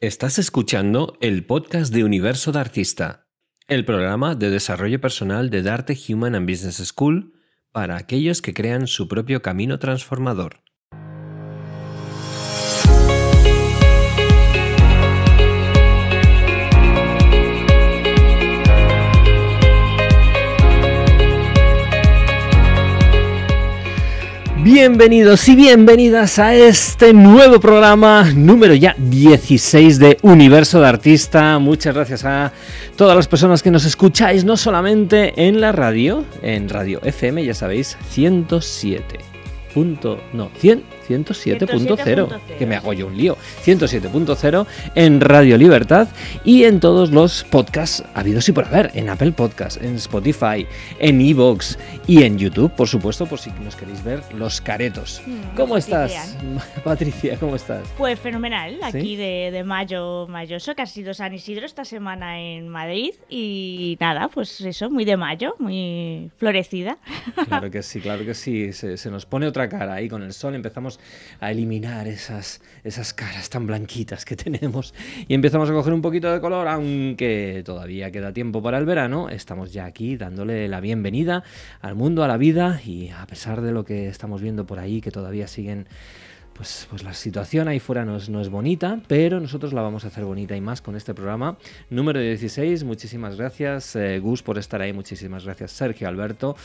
Estás escuchando el podcast de Universo de Artista, el programa de desarrollo personal de Darte Human and Business School para aquellos que crean su propio camino transformador. Bienvenidos y bienvenidas a este nuevo programa número ya 16 de Universo de Artista. Muchas gracias a todas las personas que nos escucháis, no solamente en la radio, en Radio FM, ya sabéis, 107. no, 100 107.0, que me hago yo un lío, 107.0 en Radio Libertad y en todos los podcasts habidos y por haber, en Apple Podcasts, en Spotify, en Evox y en YouTube, por supuesto, por si nos queréis ver los caretos. Mm, ¿Cómo estás, Patricia? ¿Cómo estás? Pues fenomenal, aquí de, de, mayo mayoso, que ha sido San Isidro esta semana en Madrid y nada, pues eso, muy de mayo, muy florecida. Claro que sí, claro que sí, se, se nos pone otra cara ahí con el sol, empezamos a eliminar esas, esas caras tan blanquitas que tenemos. Y empezamos a coger un poquito de color, aunque todavía queda tiempo para el verano, estamos ya aquí dándole la bienvenida al mundo, a la vida y a pesar de lo que estamos viendo por ahí, que todavía siguen pues, pues la situación ahí fuera no es, no es bonita, pero nosotros la vamos a hacer bonita y más con este programa número 16. Muchísimas gracias, eh, Gus, por estar ahí. Muchísimas gracias, Sergio Alberto.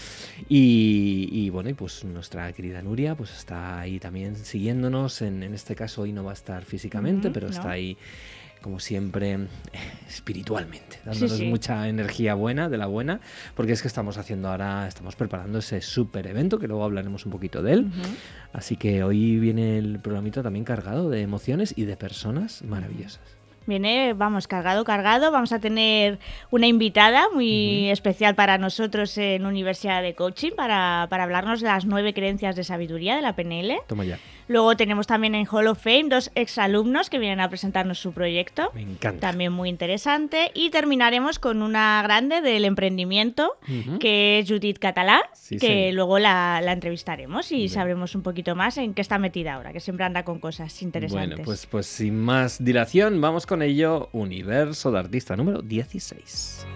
Y, bueno, y pues nuestra querida Nuria pues está ahí también siguiéndonos. En, en este caso hoy no va a estar físicamente, pero está ahí como siempre, espiritualmente, dándonos mucha energía buena, de la buena, porque es que estamos haciendo ahora, estamos preparando ese super evento, que luego hablaremos un poquito de él. Así que hoy viene el programito también cargado de emociones y de personas maravillosas. Viene, vamos, cargado, cargado. Vamos a tener una invitada muy especial para nosotros en Universidad de Coaching para, para hablarnos de las nueve creencias de sabiduría de la PNL. Toma ya. Luego tenemos también en Hall of Fame dos exalumnos que vienen a presentarnos su proyecto. Me encanta. También muy interesante. Y terminaremos con una grande del emprendimiento, que es Judith Catalá, que luego la, entrevistaremos y sabremos un poquito más en qué está metida ahora, que siempre anda con cosas interesantes. Bueno, pues, pues sin más dilación, vamos con ello. Universo de Artista número 16.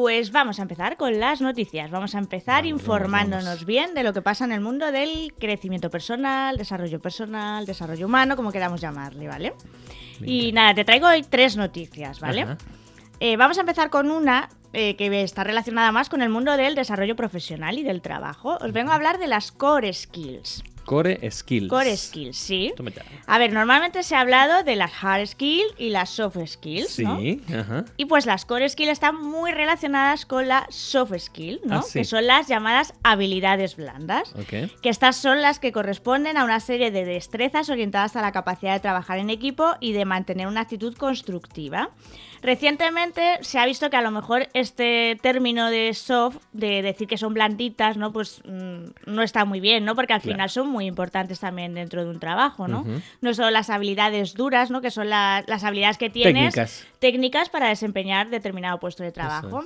Pues vamos a empezar con las noticias. Vamos a empezar informándonos bien de lo que pasa en el mundo del crecimiento personal, desarrollo personal, desarrollo humano, como queramos llamarle, ¿vale? Y nada, te traigo hoy tres noticias, ¿vale? Eh, vamos a empezar con una eh, que está relacionada más con el mundo del desarrollo profesional y del trabajo. Os vengo a hablar de las core skills. Core Skills. Core Skills, sí. A ver, normalmente se ha hablado de las Hard Skills y las Soft Skills, sí, Ajá. Y pues las Core Skills están muy relacionadas con la Soft Skill, ¿no? Ah, que son las llamadas habilidades blandas. Okay. Que estas son las que corresponden a una serie de destrezas orientadas a la capacidad de trabajar en equipo y de mantener una actitud constructiva. Recientemente se ha visto que a lo mejor este término de soft, de decir que son blanditas, ¿no? Pues mm, no está muy bien, ¿no? Porque al final son muy importantes también dentro de un trabajo, ¿no? No solo las habilidades duras, ¿no? Que son las habilidades que tienes. Técnicas. para desempeñar determinado puesto de trabajo.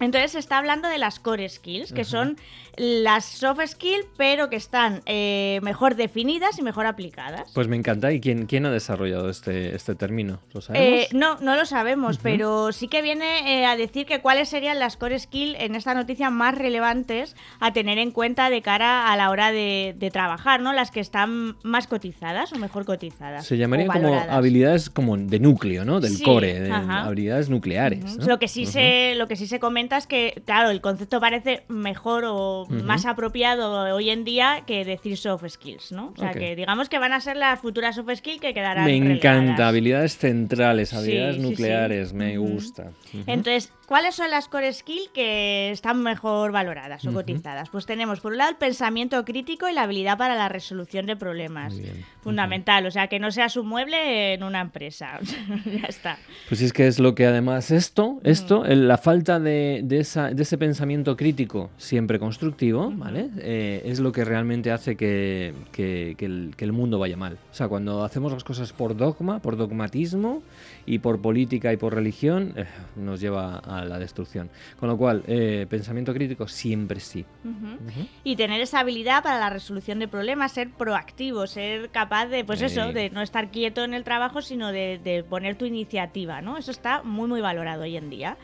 Entonces se está hablando de las core skills, que son las soft skills, pero que están eh, mejor definidas y mejor aplicadas. Pues me encanta. ¿Y quién, quién ha desarrollado este, este término? ¿Lo sabemos? Eh, no, no lo sabemos, pero sí que viene eh, a decir que cuáles serían las core skills en esta noticia más relevantes a tener en cuenta de cara a la hora de, trabajar, ¿no? Las que están más cotizadas o mejor cotizadas. Se llamarían como habilidades como de núcleo, ¿no? Del core, de habilidades nucleares. Lo que sí se, lo que sí se comenta es que, claro, el concepto parece mejor o más apropiado hoy en día que decir soft skills, ¿no? O sea, que digamos que van a ser las futuras soft skills que quedarán Me encanta, habilidades centrales, habilidades nucleares, me gusta. Entonces, ¿cuáles son las core skills que están mejor valoradas o cotizadas? Pues tenemos por un lado el pensamiento crítico y la habilidad para la resolución de problemas. Fundamental, o sea, que no seas un mueble en una empresa. ya está. Pues es que es lo que además esto, esto, la falta de, esa, de, ese pensamiento crítico siempre constructivo, ¿vale? Eh, es lo que realmente hace que, que, el, que el mundo vaya mal. O sea, cuando hacemos las cosas por dogma, por dogmatismo y por política y por religión, eh, nos lleva a la destrucción. Con lo cual, eh, pensamiento crítico siempre sí. Y tener esa habilidad para la resolución de problemas, ser proactivo, ser capaz de, pues eso, de no estar quieto en el trabajo, sino de, de poner tu iniciativa, ¿no? Eso está muy, muy valorado hoy en día.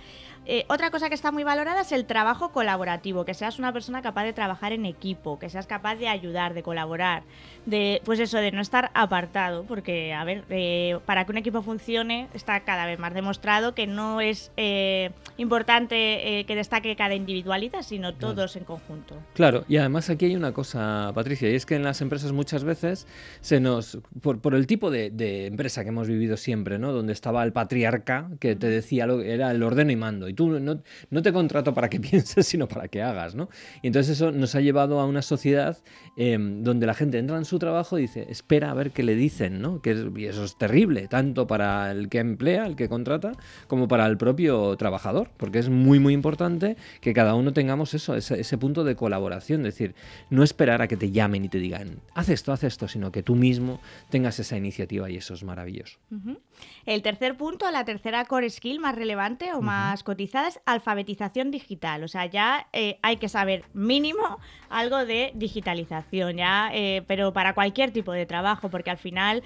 Eh, otra cosa que está muy valorada es el trabajo colaborativo, que seas una persona capaz de trabajar en equipo, que seas capaz de ayudar, de colaborar, de, pues eso, de no estar apartado, porque, a ver, eh, para que un equipo funcione está cada vez más demostrado que no es eh, importante que destaque cada individualidad, sino todos en conjunto. Claro, y además aquí hay una cosa, Patricia, y es que en las empresas muchas veces se nos, por, el tipo de, empresa que hemos vivido siempre, ¿no? Donde estaba el patriarca que te decía, lo, era el ordeno y mando, tú no, te contrato para que pienses, sino para que hagas, ¿no? Y entonces eso nos ha llevado a una sociedad em, donde la gente entra en su trabajo y dice, espera a ver qué le dicen, ¿no? Que y eso es terrible, tanto para el que emplea, el que contrata, como para el propio trabajador, porque es muy, muy importante que cada uno tengamos eso, ese, punto de colaboración, es decir, no esperar a que te llamen y te digan, haz esto, haz esto, sino que tú mismo tengas esa iniciativa y eso es maravilloso. El tercer punto, la tercera core skill más relevante o más cotizada es alfabetización digital. O sea, ya eh, hay que saber mínimo algo de digitalización, ya, eh, pero para cualquier tipo de trabajo, porque al final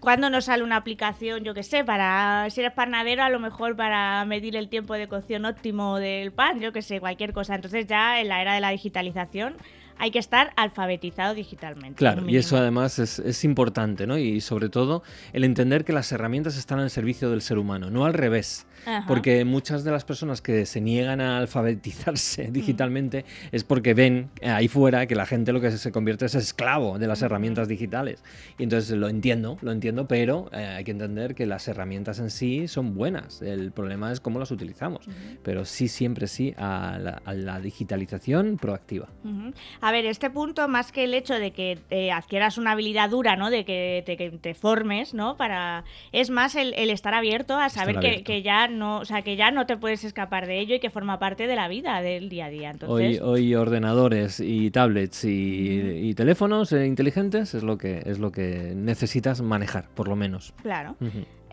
cuando nos sale una aplicación, yo qué sé, para si eres panadero, a lo mejor para medir el tiempo de cocción óptimo del pan, yo qué sé, cualquier cosa. Entonces ya en la era de la digitalización hay que estar alfabetizado digitalmente. Claro, y eso además es, importante, ¿no? Y sobre todo el entender que las herramientas están al servicio del ser humano, no al revés. Porque muchas de las personas que se niegan a alfabetizarse mm. digitalmente es porque ven ahí fuera que la gente lo que se convierte es esclavo de las herramientas digitales. Y entonces lo entiendo, lo entiendo, pero eh, hay que entender que las herramientas en sí son buenas. El problema es cómo las utilizamos. Pero sí, siempre sí a la, digitalización proactiva a ver, este punto, más que el hecho de que adquieras una habilidad dura, ¿no? De que te, formes, ¿no? Para. Es más el, estar abierto a saber Que, ya no. O sea, que ya no te puedes escapar de ello y que forma parte de la vida del día a día. Entonces... Hoy, ordenadores y tablets y, teléfonos eh, inteligentes es lo que es lo que necesitas manejar, por lo menos. Claro.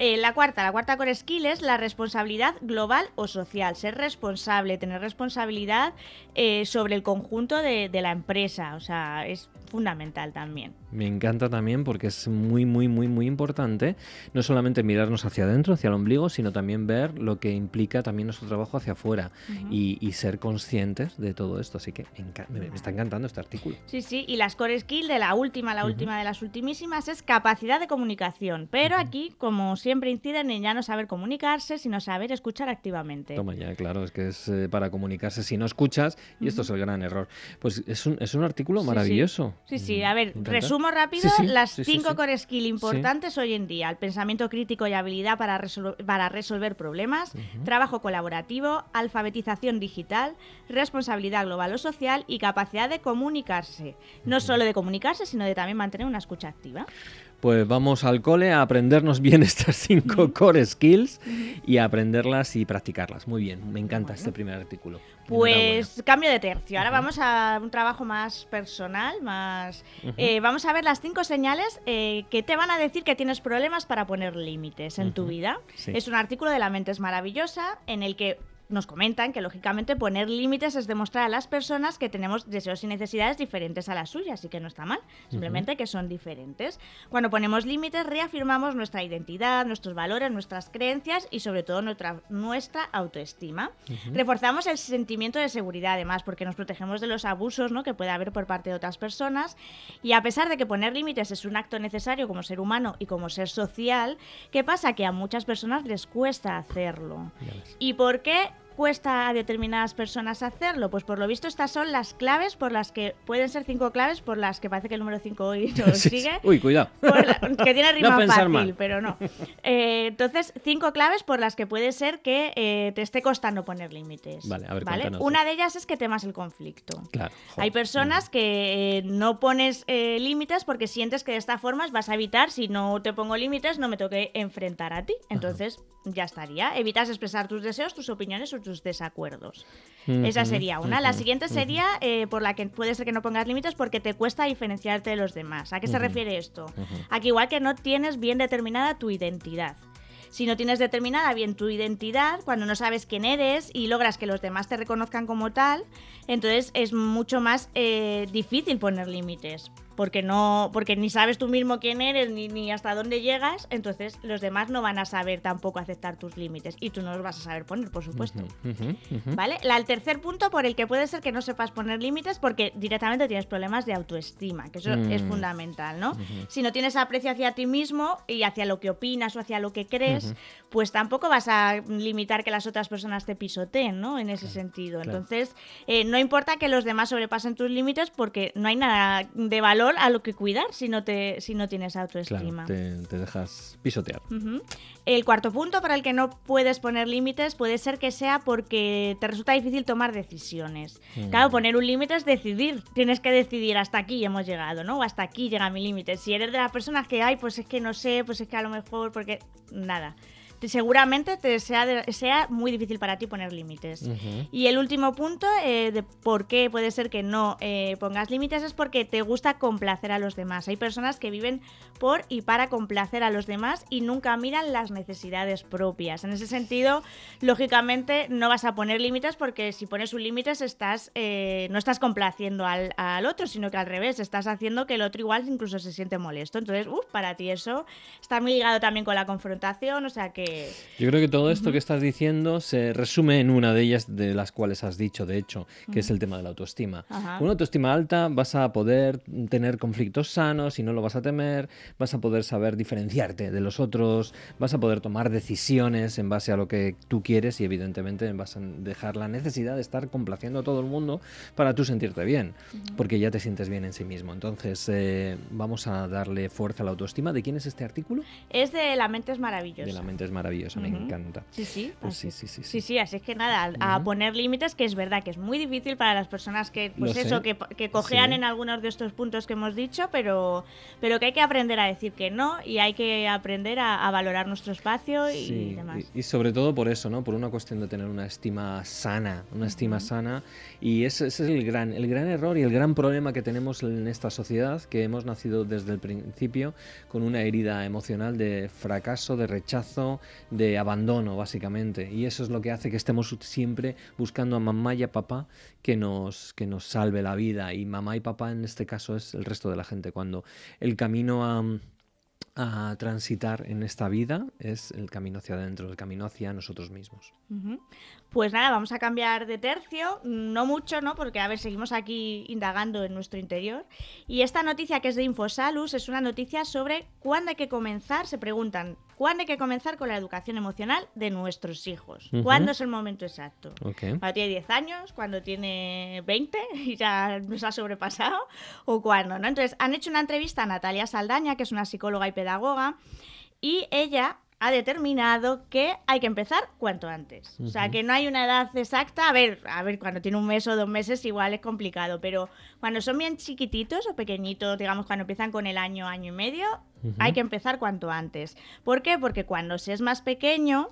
Eh, la cuarta, la cuarta core skill es la responsabilidad global o social. Ser responsable, tener responsabilidad eh, sobre el conjunto de, de, la empresa. O sea, es fundamental también. Me encanta también porque es muy, muy, muy, muy importante no solamente mirarnos hacia adentro, hacia el ombligo, sino también ver lo que implica también nuestro trabajo hacia afuera y, ser conscientes de todo esto. Así que me, está encantando este artículo. Sí, sí, y las core skills de la última, la última de las ultimísimas es capacidad de comunicación. Pero aquí, como siempre, inciden en ya no saber comunicarse, sino saber escuchar activamente. Toma ya, claro, es que es eh, para comunicarse si no escuchas, y esto es el gran error. Pues es un, es un artículo maravilloso. Sí, sí, a ver, resumo rápido las cinco core skills importantes hoy en día. El pensamiento crítico y habilidad para, para resolver problemas, trabajo colaborativo, alfabetización digital, responsabilidad global o social y capacidad de comunicarse. No solo de comunicarse, sino de también mantener una escucha activa. Pues vamos al cole a aprendernos bien estas cinco core skills y a aprenderlas y practicarlas. Muy bien, me encanta este primer artículo. Pues cambio de tercio. Ahora vamos a un trabajo más personal, más. Eh, vamos a ver las cinco señales eh, que te van a decir que tienes problemas para poner límites en tu vida. Es un artículo de La mente es maravillosa en el que nos comentan que lógicamente poner límites es demostrar a las personas que tenemos deseos y necesidades diferentes a las suyas y que no está mal, simplemente que son diferentes. Cuando ponemos límites reafirmamos nuestra identidad, nuestros valores, nuestras creencias y sobre todo nuestra, nuestra autoestima. Reforzamos el sentimiento de seguridad además porque nos protegemos de los abusos ¿no? que puede haber por parte de otras personas y a pesar de que poner límites es un acto necesario como ser humano y como ser social, ¿qué pasa? Que a muchas personas les cuesta hacerlo. ¿Y por qué? Cuesta a determinadas personas hacerlo? Pues por lo visto estas son las claves por las que pueden ser cinco claves por las que parece que el número 5 hoy nos Sí, sigue. Uy, cuidado. La- que tiene rima No fácil, mal. pero no. Eh, entonces, cinco claves por las que puede ser que eh, te esté costando poner límites. Vale, a ver, cuéntanos. Una de ellas es que temas el conflicto. Claro. joder. Hay personas que eh, no pones eh, límites porque sientes que de esta forma vas a evitar, si no te pongo límites, no me toque enfrentar a ti. Entonces, ya estaría. Evitas expresar tus deseos, tus opiniones o tus desacuerdos. Esa sería una. La siguiente sería eh, por la que puede ser que no pongas límites porque te cuesta diferenciarte de los demás. ¿A qué se refiere esto? A que igual que no tienes bien determinada tu identidad. Si no tienes determinada bien tu identidad, cuando no sabes quién eres y logras que los demás te reconozcan como tal, entonces es mucho más eh, difícil poner límites. Porque no, porque ni sabes tú mismo quién eres ni, ni hasta dónde llegas, entonces los demás no van a saber tampoco aceptar tus límites. Y tú no los vas a saber poner, por supuesto. ¿Vale? La- el tercer punto por el que puede ser que no sepas poner límites porque directamente tienes problemas de autoestima, que eso Mm. es fundamental, ¿no? Si no tienes aprecio hacia ti mismo y hacia lo que opinas o hacia lo que crees, pues tampoco vas a limitar que las otras personas te pisoteen, ¿no? En ese sentido. claro. Entonces, eh, no importa que los demás sobrepasen tus límites porque no hay nada de valor a lo que cuidar si no, te, si no tienes autoestima. Claro, te, te dejas pisotear. El cuarto punto para el que no puedes poner límites puede ser que sea porque te resulta difícil tomar decisiones. Mm. Claro, poner un límite es decidir. Tienes que decidir hasta aquí hemos llegado, ¿no? O hasta aquí llega mi límite. Si eres de las personas que hay, pues es que no sé, pues es que a lo mejor, porque nada. Te- Seguramente te sea, de- sea muy difícil para ti poner límites. Y el último punto eh, de por qué puede ser que no eh, pongas límites es porque te gusta complacer a los demás. Hay personas que viven por y para complacer a los demás y nunca miran las necesidades propias. En ese sentido, lógicamente no vas a poner límites porque si pones un límite estás, eh, no estás complaciendo al, al otro, sino que al revés, estás haciendo que el otro igual incluso se siente molesto. Entonces, uff, para ti eso está muy ligado también con la confrontación, o sea que... Yo creo que todo esto que estás diciendo se resume en una de ellas de las cuales has dicho, de hecho, que es el tema de la autoestima. Ajá. Con una autoestima alta vas a poder tener conflictos sanos y no lo vas a temer, vas a poder saber diferenciarte de los otros, vas a poder tomar decisiones en base a lo que tú quieres y evidentemente vas a dejar la necesidad de estar complaciendo a todo el mundo para tú sentirte bien, porque ya te sientes bien en sí mismo. Entonces, eh, vamos a darle fuerza a la autoestima. ¿De quién es este artículo? Es de la mente es maravillosa. De la mente es maravillosa, me Ujú. encanta. Sí, sí. Pues sí, sí, sí, Sí, sí. sí, así es que nada, a, a poner límites, que es verdad que es muy difícil para las personas que, pues Lo eso, que, que cojean Sí. en algunos de estos puntos que hemos dicho, pero, pero que hay que aprender a decir que no y hay que aprender a, a valorar nuestro espacio y Sí, demás. y, y sobre todo por eso, ¿no? Por una cuestión de tener una estima sana, una estima sana. Y ese, ese es el gran, el gran error y el gran problema que tenemos en esta sociedad, que hemos nacido desde el principio con una herida emocional de fracaso, de rechazo, de abandono, básicamente. Y eso es lo que hace que estemos siempre buscando a mamá y a papá que nos, que nos salve la vida. Y mamá y papá en este caso es el resto de la gente. Cuando el camino a a transitar en esta vida es el camino hacia adentro, el camino hacia nosotros mismos. Pues nada, vamos a cambiar de tercio, no mucho, ¿no? Porque, a ver, seguimos aquí indagando en nuestro interior. Y esta noticia que es de Infosalus es una noticia sobre cuándo hay que comenzar, se preguntan, ¿cuándo hay que comenzar con la educación emocional de nuestros hijos? Ujú. ¿Cuándo es el momento exacto? Ok. Cuando tiene 10 años, cuando tiene 20 y ya nos ha sobrepasado, o cuándo, ¿no? Entonces, han hecho una entrevista a Natalia Saldaña, que es una psicóloga y pedagoga, y ella ha determinado que hay que empezar cuanto antes. O sea, que no hay una edad exacta. A ver, a ver, cuando tiene un mes o dos meses igual es complicado, pero cuando son bien chiquititos o pequeñitos, digamos, cuando empiezan con el año, año y medio, Hay que empezar cuanto antes. ¿Por qué? Porque cuando se es más pequeño,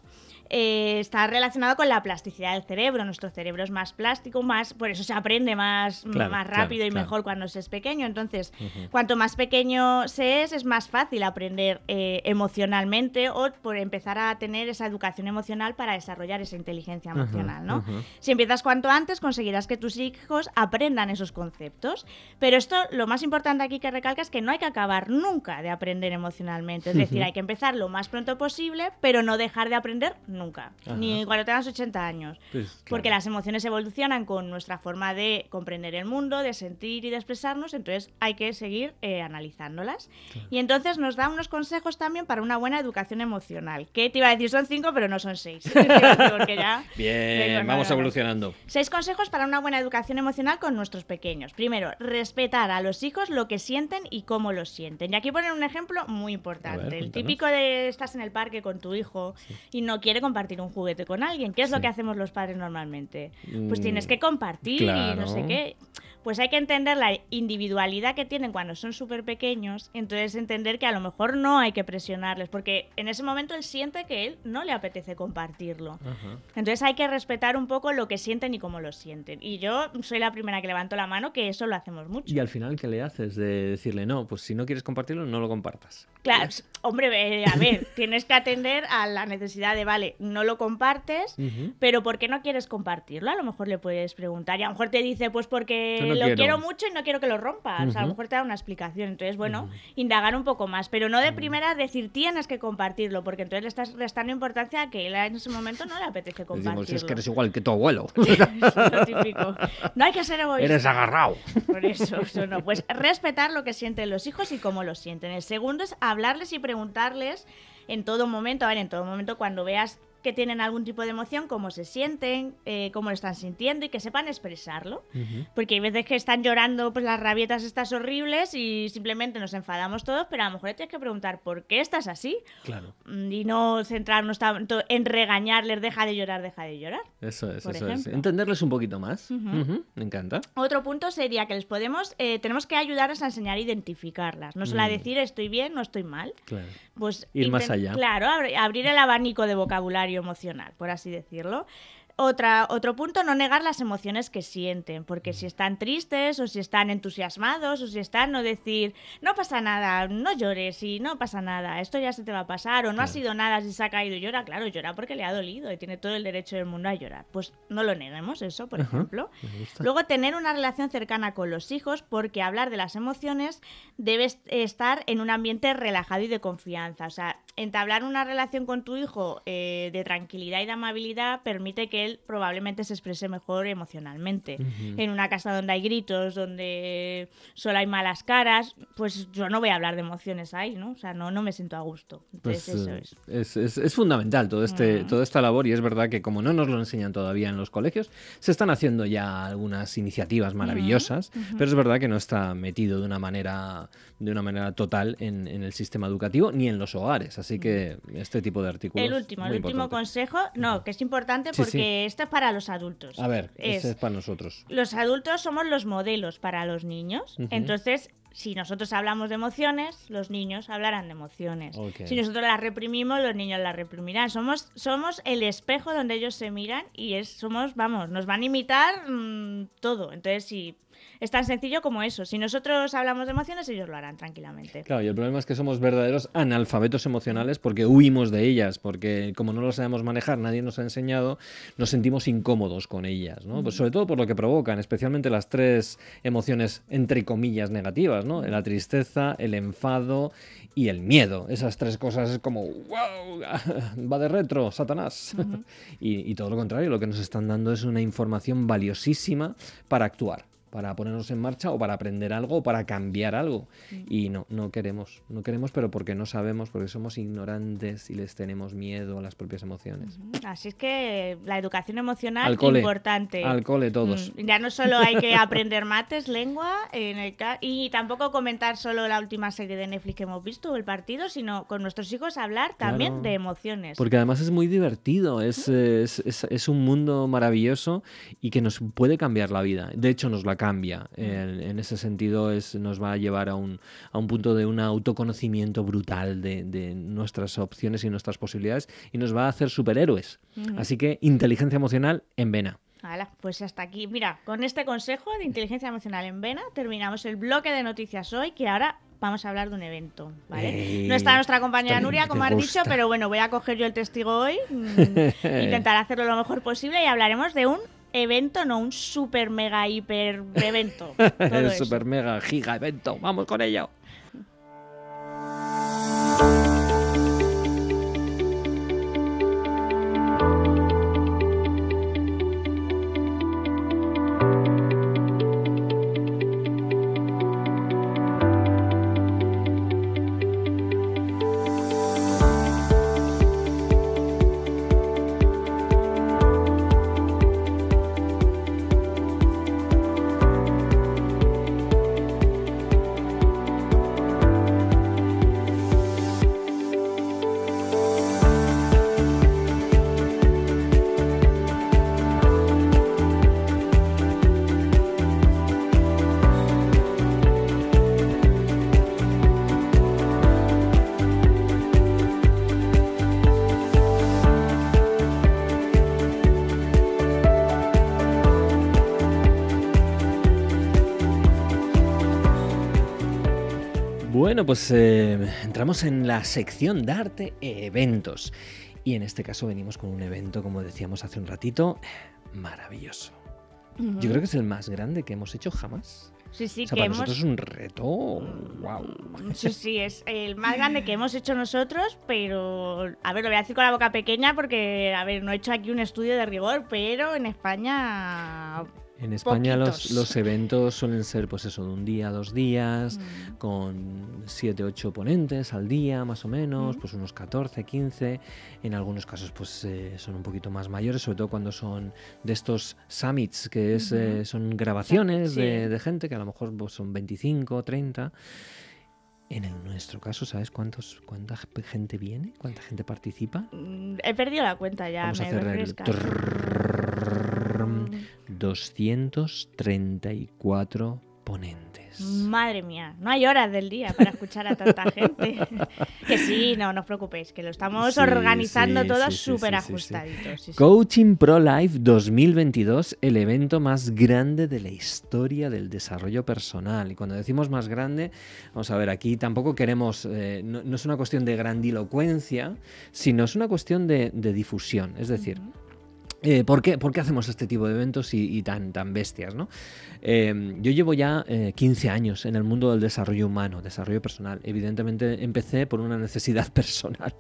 eh, está relacionado con la plasticidad del cerebro. Nuestro cerebro es más plástico, más, por eso se aprende más, Claro, más claro, rápido y claro. mejor cuando se es pequeño. Entonces, cuanto más pequeño se es, es más fácil aprender eh, emocionalmente o por empezar a tener esa educación emocional para desarrollar esa inteligencia emocional, ¿no? Si empiezas cuanto antes, conseguirás que tus hijos aprendan esos conceptos. Pero esto, lo más importante aquí que recalca es que no hay que acabar nunca de aprender emocionalmente. Es decir, hay que empezar lo más pronto posible, pero no dejar de aprender nunca, ni cuando tengas 80 años. Pues, Porque las emociones evolucionan con nuestra forma de comprender el mundo, de sentir y de expresarnos, entonces hay que seguir eh, analizándolas. Y entonces nos da unos consejos también para una buena educación emocional, que te iba a decir son cinco, pero no son seis. Porque ya... Bien, vamos evolucionando. Seis consejos para una buena educación emocional con nuestros pequeños. Primero, respetar a los hijos lo que sienten y cómo lo sienten. Y aquí ponen un ejemplo muy importante. Ver, el típico de estás en el parque con tu hijo y no quiere compartir un juguete con alguien. ¿Qué es lo Sí. que hacemos los padres normalmente? Pues Mm, tienes que compartir y no claro. sé qué. Pues hay que entender la individualidad que tienen cuando son súper pequeños, entonces entender que a lo mejor no hay que presionarles, porque en ese momento él siente que él no le apetece compartirlo. Ajá. Entonces hay que respetar un poco lo que sienten y cómo lo sienten. Y yo soy la primera que levanto la mano que eso lo hacemos mucho. Y al final, ¿qué le haces? De decirle, no, pues si no quieres compartirlo, no lo compartas. Claro, hombre, eh, a ver, tienes que atender a la necesidad de, vale, no lo compartes, pero ¿por qué no quieres compartirlo? A lo mejor le puedes preguntar y a lo mejor te dice, pues porque No, lo quiero. quiero. mucho y no quiero que lo rompa. O sea, a lo mejor te da una explicación. Entonces, bueno, indagar un poco más, pero no de primera decir tienes que compartirlo, porque entonces le estás restando importancia a que él en ese momento no le apetece compartirlo. Decimos, es que eres igual que tu abuelo. Es lo típico. No hay que ser egoísta. eres agarrado. Por eso, eso no. Pues respetar lo que sienten los hijos y cómo lo sienten. El segundo es hablarles y preguntarles en todo momento, a ver, en todo momento cuando veas que tienen algún tipo de emoción, cómo se sienten, eh, cómo lo están sintiendo y que sepan expresarlo. Porque hay veces que están llorando pues las rabietas estas horribles y simplemente nos enfadamos todos, pero a lo mejor tienes que preguntar por qué estás así Claro, mm, y no centrarnos tanto en regañarles, deja de llorar, deja de llorar. eso es, Por eso es. ejemplo. Entenderles un poquito más. Ujú. Ujú, Me encanta. Otro punto sería que les podemos, eh, tenemos que ayudarles a enseñar a identificarlas, no solo a Mm. decir estoy bien, no estoy mal. Claro. Pues Ir más allá. Claro, abri- abrir el abanico de vocabulario emocional, por así decirlo. Otra, otro punto, no negar las emociones que sienten, porque si están tristes o si están entusiasmados o si están, no decir, no pasa nada, no llores y no pasa nada, esto ya se te va a pasar o no ha sido nada si se ha caído y llora, claro, llora porque le ha dolido y tiene todo el derecho del mundo a llorar. Pues no lo neguemos eso, por Ajá, ejemplo. Luego, tener una relación cercana con los hijos, porque hablar de las emociones debe est- estar en un ambiente relajado y de confianza. O sea, entablar una relación con tu hijo eh, de tranquilidad y de amabilidad permite que él probablemente se exprese mejor emocionalmente. En una casa donde hay gritos, donde solo hay malas caras, pues yo no voy a hablar de emociones ahí, ¿no? O sea, no, no me siento a gusto. Entonces, Pues, eso eh, es. es, es- es fundamental todo este, Mm. toda esta labor y es verdad que como no nos lo enseñan todavía en los colegios, se están haciendo ya algunas iniciativas maravillosas, pero es verdad que no está metido de una manera, de una manera total en, en el sistema educativo ni en los hogares. Así que este tipo de artículos. El último, el último importante. consejo, no, que es importante Sí, porque sí. esto es para los adultos. A ver, es, ese es para nosotros. los adultos somos los modelos para los niños. Entonces, si nosotros hablamos de emociones, los niños hablarán de emociones. Si nosotros las reprimimos, los niños las reprimirán. Somos, somos el espejo donde ellos se miran y es, somos, vamos, nos van a imitar mm, todo. Entonces, si es tan sencillo como eso. Si nosotros hablamos de emociones, ellos lo harán tranquilamente. Claro, y el problema es que somos verdaderos analfabetos emocionales porque huimos de ellas, porque como no lo sabemos manejar, nadie nos ha enseñado, nos sentimos incómodos con ellas, ¿no? Pues sobre todo por lo que provocan, especialmente las tres emociones entre comillas negativas, ¿no? La tristeza, el enfado y el miedo. Esas tres cosas es como, wow, va de retro, Satanás. y, y todo lo contrario, lo que nos están dando es una información valiosísima para actuar para ponernos en marcha o para aprender algo o para cambiar algo. Y no, no queremos, no queremos, pero porque no sabemos, porque somos ignorantes y les tenemos miedo a las propias emociones. Así es que la educación emocional Al cole, importante. al cole todos. Mm, Ya no solo hay que aprender mates, lengua, en el y tampoco comentar solo la última serie de Netflix que hemos visto o el partido, sino con nuestros hijos hablar también Claro. de emociones. Porque además es muy divertido, es, es, es- es un mundo maravilloso y que nos puede cambiar la vida. De hecho, nos la cambia. En, en ese sentido, es, nos va a llevar a un, a un punto de un autoconocimiento brutal de, de nuestras opciones y nuestras posibilidades y nos va a hacer superhéroes. Así que inteligencia emocional en vena. Pues hasta aquí. Mira, con este consejo de inteligencia emocional en vena terminamos el bloque de noticias hoy, que ahora vamos a hablar de un evento, ¿vale? Ey, no está nuestra compañera Nuria, como has dicho, pero bueno, voy a coger yo el testigo hoy, mm, intentar hacerlo lo mejor posible y hablaremos de un evento, no un super mega hiper evento. Todo eso. super mega giga evento. Vamos con ello. Bueno, pues eh, entramos en la sección de arte e eventos. Y en este caso venimos con un evento, como decíamos hace un ratito, maravilloso. Yo creo que es el más grande que hemos hecho jamás. Sí, sí, o sea, que para nosotros es un reto. ¡Wow! Mm, sí, sí, es el más grande que hemos hecho nosotros, pero. A ver, lo voy a decir con la boca pequeña porque, a ver, no he hecho aquí un estudio de rigor, pero en España en España los, los, eventos suelen ser pues eso, de un día, dos días, mm. con siete, ocho ponentes al día más o menos, mm. pues unos 14, 15. En algunos casos pues eh, son un poquito más mayores, sobre todo cuando son de estos summits, que es, eh, son grabaciones de, gente que a lo mejor pues, son 25, 30. En el nuestro caso, ¿sabes cuántos, cuánta gente viene? ¿Cuánta gente participa? Mm, he perdido la cuenta ya. Me a hacer. Fueron mm. 234 ponentes. Madre mía, no hay horas del día para escuchar a tanta gente. que sí, no, no os preocupéis, que lo estamos organizando todo súper sí, ajustadito. Coaching Pro Life 2022, el evento más grande de la historia del desarrollo personal. Y cuando decimos más grande, vamos a ver, aquí tampoco queremos, eh, no, es una cuestión de grandilocuencia, sino es una cuestión de, difusión. Es decir, eh, ¿por, qué, hacemos este tipo de eventos y, tan, tan bestias? ¿no? Em, yo llevo ya 15 eh, años en el mundo del desarrollo humano, desarrollo personal. Evidentemente empecé por una necesidad personal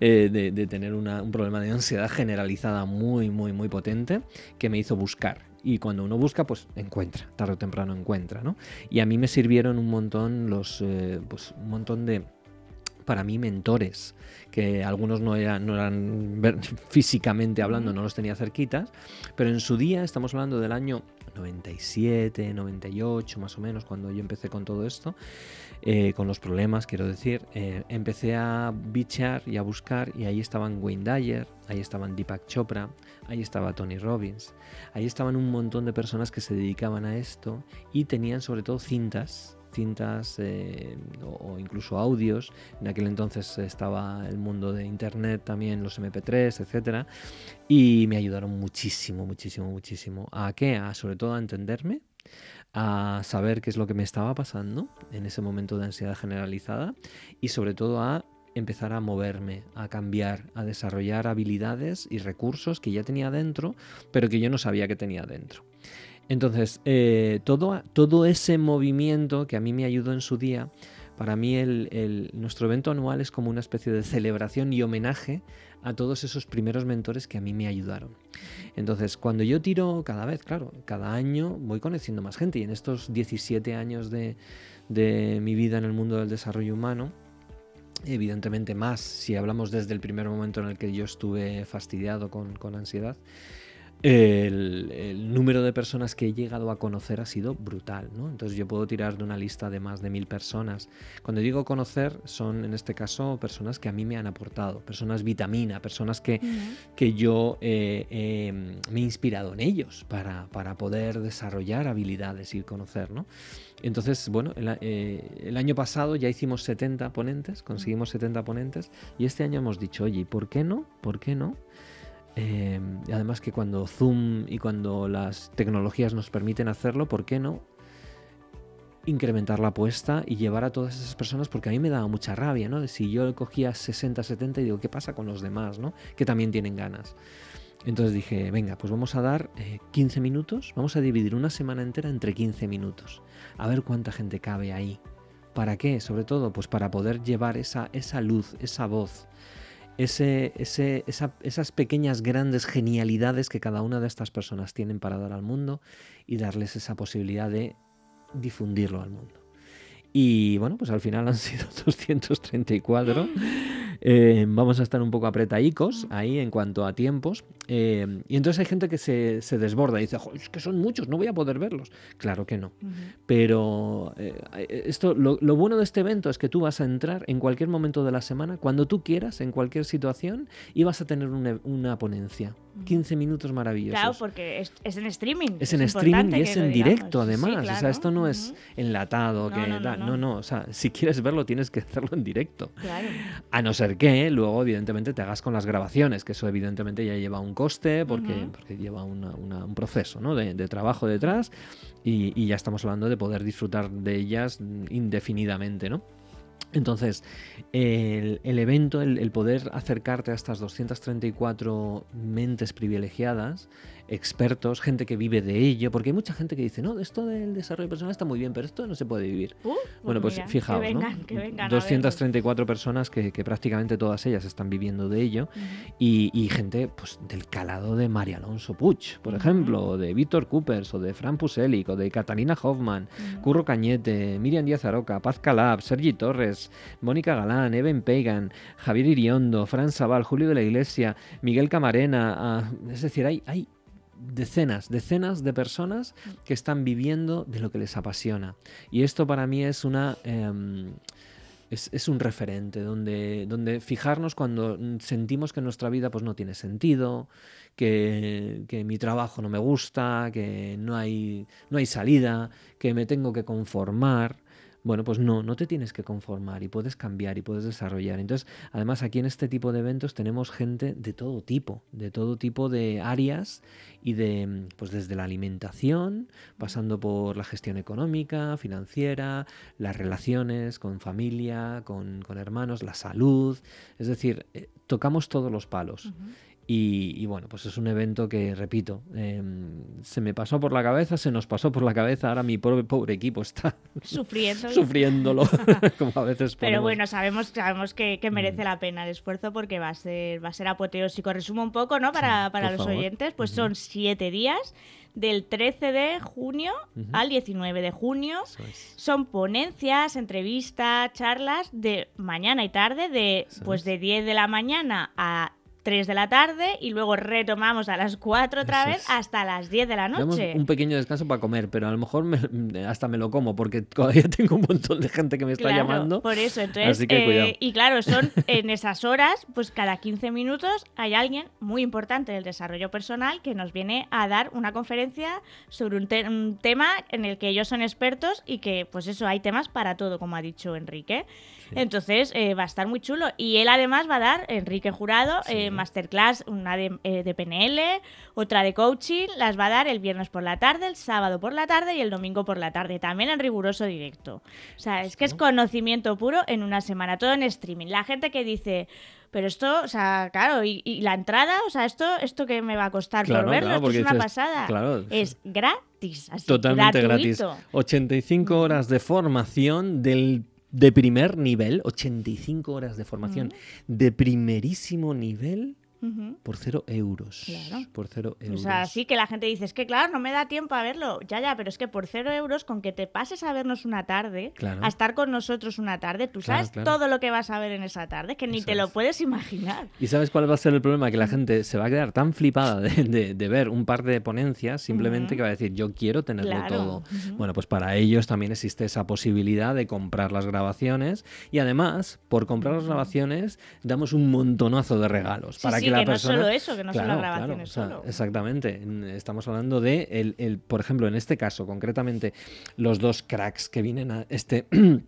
eh, de, tener un problema de ansiedad generalizada muy, muy, muy potente que me hizo buscar. Y cuando uno busca, pues encuentra, tarde o temprano encuentra, ¿no? Y a mí me sirvieron un montón los, pues un montón de, para mí mentores, que algunos no eran, no eran físicamente hablando, no los tenía cerquitas, pero en su día, estamos hablando del año 97, 98 más o menos, cuando yo empecé con todo esto, eh, con los problemas, quiero decir, eh, empecé a bichear y a buscar y ahí estaban Wayne Dyer, ahí estaban Deepak Chopra, ahí estaba Tony Robbins, ahí estaban un montón de personas que se dedicaban a esto y tenían sobre todo cintas cintas eh, o, incluso audios. En aquel entonces estaba el mundo de internet también, los MP3, etcétera, y me ayudaron muchísimo, muchísimo, muchísimo. ¿A qué? A sobre todo a entenderme, a saber qué es lo que me estaba pasando en ese momento de ansiedad generalizada y sobre todo a empezar a moverme, a cambiar, a desarrollar habilidades y recursos que ya tenía dentro, pero que yo no sabía que tenía dentro. Entonces, eh, todo, todo ese movimiento que a mí me ayudó en su día, para mí el, nuestro evento anual es como una especie de celebración y homenaje a todos esos primeros mentores que a mí me ayudaron. Entonces, cuando yo tiro cada vez, claro, cada año voy conociendo más gente y en estos 17 años de, mi vida en el mundo del desarrollo humano, evidentemente más si hablamos desde el primer momento en el que yo estuve fastidiado con, con ansiedad, el, número de personas que he llegado a conocer ha sido brutal, ¿no? Entonces yo puedo tirar de una lista de más de mil personas. Cuando digo conocer, son en este caso personas que a mí me han aportado, personas vitamina, personas que, que yo eh, em, me he inspirado en ellos para, para, poder desarrollar habilidades y conocer, ¿no? Entonces, bueno, el, eh, el, año pasado ya hicimos 70 ponentes, conseguimos 70 ponentes, y este año hemos dicho, oye, ¿por qué no? ¿Por qué no? Eh, además que cuando Zoom y cuando las tecnologías nos permiten hacerlo, ¿por qué no? incrementar la apuesta y llevar a todas esas personas, porque a mí me daba mucha rabia, ¿no? Si yo cogía 60, 70 y digo, ¿qué pasa con los demás, ¿no? Que también tienen ganas. Entonces dije, venga, pues vamos a dar 15 eh, minutos, vamos a dividir una semana entera entre 15 minutos, a ver cuánta gente cabe ahí. ¿Para qué? Sobre todo, pues para poder llevar esa, esa luz, esa voz, ese, esas pequeñas grandes genialidades que cada una de estas personas tienen para dar al mundo y darles esa posibilidad de difundirlo al mundo. Y bueno, pues al final han sido 234. Eh, vamos a estar un poco apretadicos ahí en cuanto a tiempos. Eh, y entonces hay gente que se, desborda y dice, es que son muchos, no voy a poder verlos. Claro que no. Pero eh, esto, lo, bueno de este evento es que tú vas a entrar en cualquier momento de la semana, cuando tú quieras, en cualquier situación, y vas a tener una ponencia. 15 minutos maravillosos. Claro, porque es, en streaming. Es, en streaming y es en directo, además. O sea, esto no es enlatado. No, que, no, no, no, O sea, si quieres verlo, tienes que hacerlo en directo. Claro. A no ser que luego, evidentemente, te hagas con las grabaciones, que eso, evidentemente, ya lleva un coste porque, porque lleva un proceso ¿no? de, trabajo detrás y, y ya estamos hablando de poder disfrutar de ellas indefinidamente, ¿no? Entonces, el, el evento, el, el poder acercarte a estas 234 mentes privilegiadas, expertos, gente que vive de ello, porque hay mucha gente que dice, no, esto del desarrollo personal está muy bien, pero esto no se puede vivir. Uh, bueno, pues mira, fijaos, que vengan, ¿no? que vengan a verlo. 234 personas que, que prácticamente todas ellas están viviendo de ello y, y gente pues, del calado de María Alonso Puig, por ejemplo, o de Víctor Coopers, o de Fran Puselic, o de Catalina Hoffman. Curro Cañete, Miriam Díaz Aroca, Paz Calab, Sergi Torres, Mónica Galán, Eben Pagan, Javier Iriondo, Fran Sabal, Julio de la Iglesia, Miguel Camarena. ah, es decir, hay, hay decenas, decenas de personas que están viviendo de lo que les apasiona. Y esto para mí es una... em, es, es un referente donde, donde fijarnos cuando sentimos que nuestra vida pues, no tiene sentido, que, que mi trabajo no me gusta, que no hay, no hay salida, que me tengo que conformar. Bueno, pues no, no te tienes que conformar y puedes cambiar y puedes desarrollar. Entonces, además aquí en este tipo de eventos tenemos gente de todo tipo, de todo tipo de áreas y de, pues desde la alimentación, pasando por la gestión económica, financiera, las relaciones con familia, con, hermanos, la salud. Es decir, eh, tocamos todos los palos. Y, y bueno, pues es un evento que, repito, em, se me pasó por la cabeza, se nos pasó por la cabeza, ahora mi pobre, pobre equipo está Sufriendo. sufriéndolo, como a veces Pero ponemos. bueno, sabemos, sabemos que, que Mm. merece la pena el esfuerzo porque va a ser, va a ser apoteósico. Resumo un poco, ¿no? Para, Sí, para los favor. oyentes, pues son siete días, del 13 de junio al 19 de junio. Es. Son ponencias, entrevistas, charlas de mañana y tarde, de Eso pues es. de 10 de la mañana a 3 de la tarde y luego retomamos a las 4 otra Eso vez es. hasta las 10 de la Damos noche. un pequeño descanso para comer, pero a lo mejor me- hasta me lo como porque todavía tengo un montón de gente que me está Claro, llamando. Por eso, entonces. Así que eh, y claro, son en esas horas, pues cada 15 minutos hay alguien muy importante del desarrollo personal que nos viene a dar una conferencia sobre un, te- un tema en el que ellos son expertos y que, pues eso, hay temas para todo, como ha dicho Enrique. Entonces eh, va a estar muy chulo. Y él además va a dar, Enrique Jurado, Sí. eh, masterclass, una de, eh, de PNL, otra de coaching, las va a dar el viernes por la tarde, el sábado por la tarde y el domingo por la tarde, también en riguroso directo. O sea, es que es conocimiento puro en una semana, todo en streaming. La gente que dice... Pero esto, o sea, claro, y, y la entrada, o sea, esto, esto que me va a costar Claro, por verlo, claro, esto es una pasada. claro, es gratis, así, Totalmente gratuito. gratis. 85 horas de formación del de primer nivel, 85 horas de formación de primerísimo nivel Por cero euros. Claro. Por cero O euros. sea, sí que la gente dice, es que claro, no me da tiempo a verlo. Ya, ya, pero es que por cero euros, con que te pases a vernos una tarde, Claro. a estar con nosotros una tarde, tú Claro, sabes todo lo que vas a ver en esa tarde, que ni Eso te lo es. puedes imaginar. ¿Y sabes cuál va a ser el problema? Que la gente se va a quedar tan flipada de, de- de ver un par de ponencias, simplemente que va a decir, yo quiero tenerlo todo. Bueno, pues para ellos también existe esa posibilidad de comprar las grabaciones y además, por comprar las grabaciones, damos un montonazo de regalos Sí, para sí, que la que no persona... solo eso, que no solo Claro, grabaciones claro, o sea, solo. Exactamente. Estamos hablando de, el, el- por ejemplo, en este caso, concretamente, los dos cracks que vienen a este.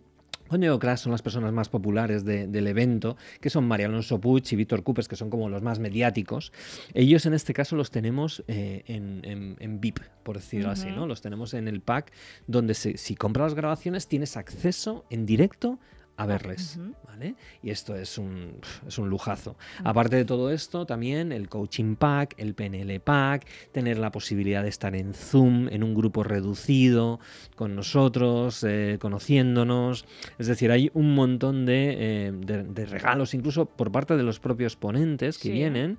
Cracks son las personas más populares de- del evento, que son María Alonso Puig y Víctor Coopers, que son como los más mediáticos. Ellos en este caso los tenemos eh, en, en- en VIP, por decirlo así. ¿no? Los tenemos en el pack donde se- si compras las grabaciones tienes acceso en directo a verles. ¿vale? Y esto es un, es un lujazo. Aparte de todo esto, también el coaching pack, el PNL pack, tener la posibilidad de estar en Zoom, en un grupo reducido, con nosotros, eh, conociéndonos. Es decir, hay un montón de, eh, de- de regalos, incluso por parte de los propios ponentes que Sí. vienen.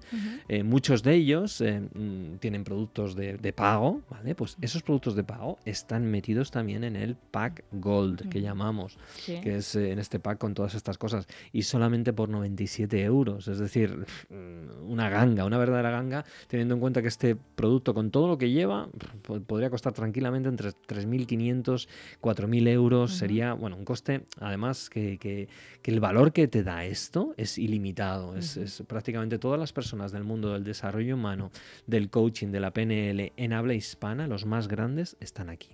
Eh, muchos de ellos mm, tienen productos de, de pago, ¿vale? Pues esos productos de pago están metidos también en el pack Gold, que llamamos Sí. que es en este pack con todas estas cosas, y solamente por 97 euros, es decir, mm, una ganga, una verdadera ganga, teniendo en cuenta que este producto con todo lo que lleva po- podría costar tranquilamente entre 3.500, 4.000 euros, sería, bueno, un coste, además que, que- que el valor que te da esto es ilimitado, es, es prácticamente todas las personas del mundo del desarrollo humano, del coaching, de la PNL en habla hispana, los más grandes, están aquí.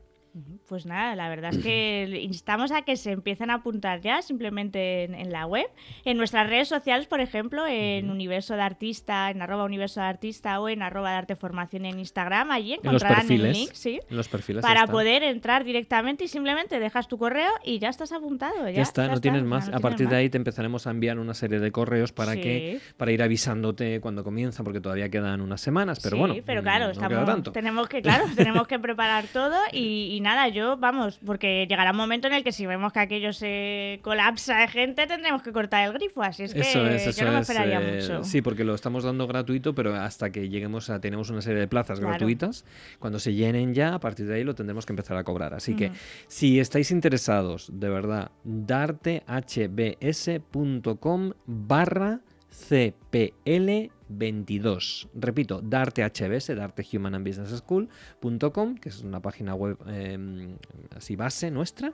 Pues nada, la verdad es que instamos a que se empiecen a apuntar ya simplemente en, la web. En nuestras redes sociales, por ejemplo, en Universo de Artista, en arroba Universo de Artista o en arroba de Arte Formación en Instagram, allí encontrarán el link, sí, los perfiles para poder entrar directamente y simplemente dejas tu correo y ya estás apuntado. Ya, está, no tienes más. a partir de ahí te empezaremos a enviar una serie de correos para que para ir avisándote cuando comienza, porque todavía quedan unas semanas, pero sí, bueno. pero claro, tenemos que, claro, tenemos que preparar todo y nada, yo, vamos, porque llegará un momento en el que si vemos que aquello se colapsa de gente, tendremos que cortar el grifo. Así es que yo no me esperaría eh, mucho. Sí, porque lo estamos dando gratuito, pero hasta que lleguemos a. Tenemos una serie de plazas gratuitas. Cuando se llenen ya, a partir de ahí lo tendremos que empezar a cobrar. Así que si estáis interesados, de verdad, dartehbs.com barra CPL22. Repito, Darte HBS, Darte Human and Business School.com, que es una página web em, así base nuestra,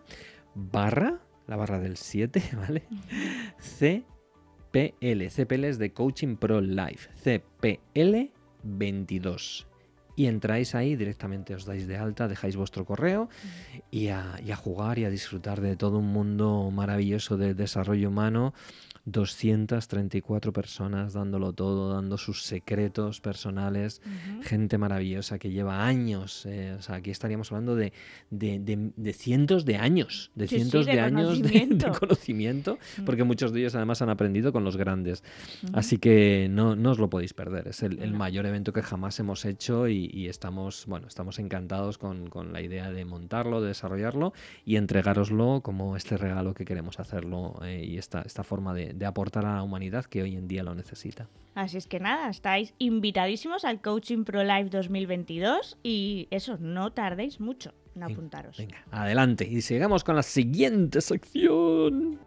barra, la barra del 7, ¿vale? CPL, CPL es de Coaching Pro Life, CPL22 y entráis ahí directamente, os dais de alta, dejáis vuestro correo y a, jugar y a disfrutar de todo un mundo maravilloso de desarrollo humano 234 personas dándolo todo, dando sus secretos personales, gente maravillosa que lleva años, eh, o sea, aquí estaríamos hablando de, de, cientos de años, de cientos de, años de, conocimiento, porque muchos de ellos además han aprendido con los grandes. Así que no, no, os lo podéis perder, es el, mayor evento que jamás hemos hecho y, estamos, bueno, estamos encantados con, con, la idea de montarlo, de desarrollarlo y entregároslo como este regalo que queremos hacerlo eh, y esta, esta forma de, de aportar a la humanidad que hoy en día lo necesita. Así es que nada, estáis invitadísimos al Coaching Pro Live 2022 y eso, no tardéis mucho en apuntaros. Venga, adelante y sigamos con la siguiente sección.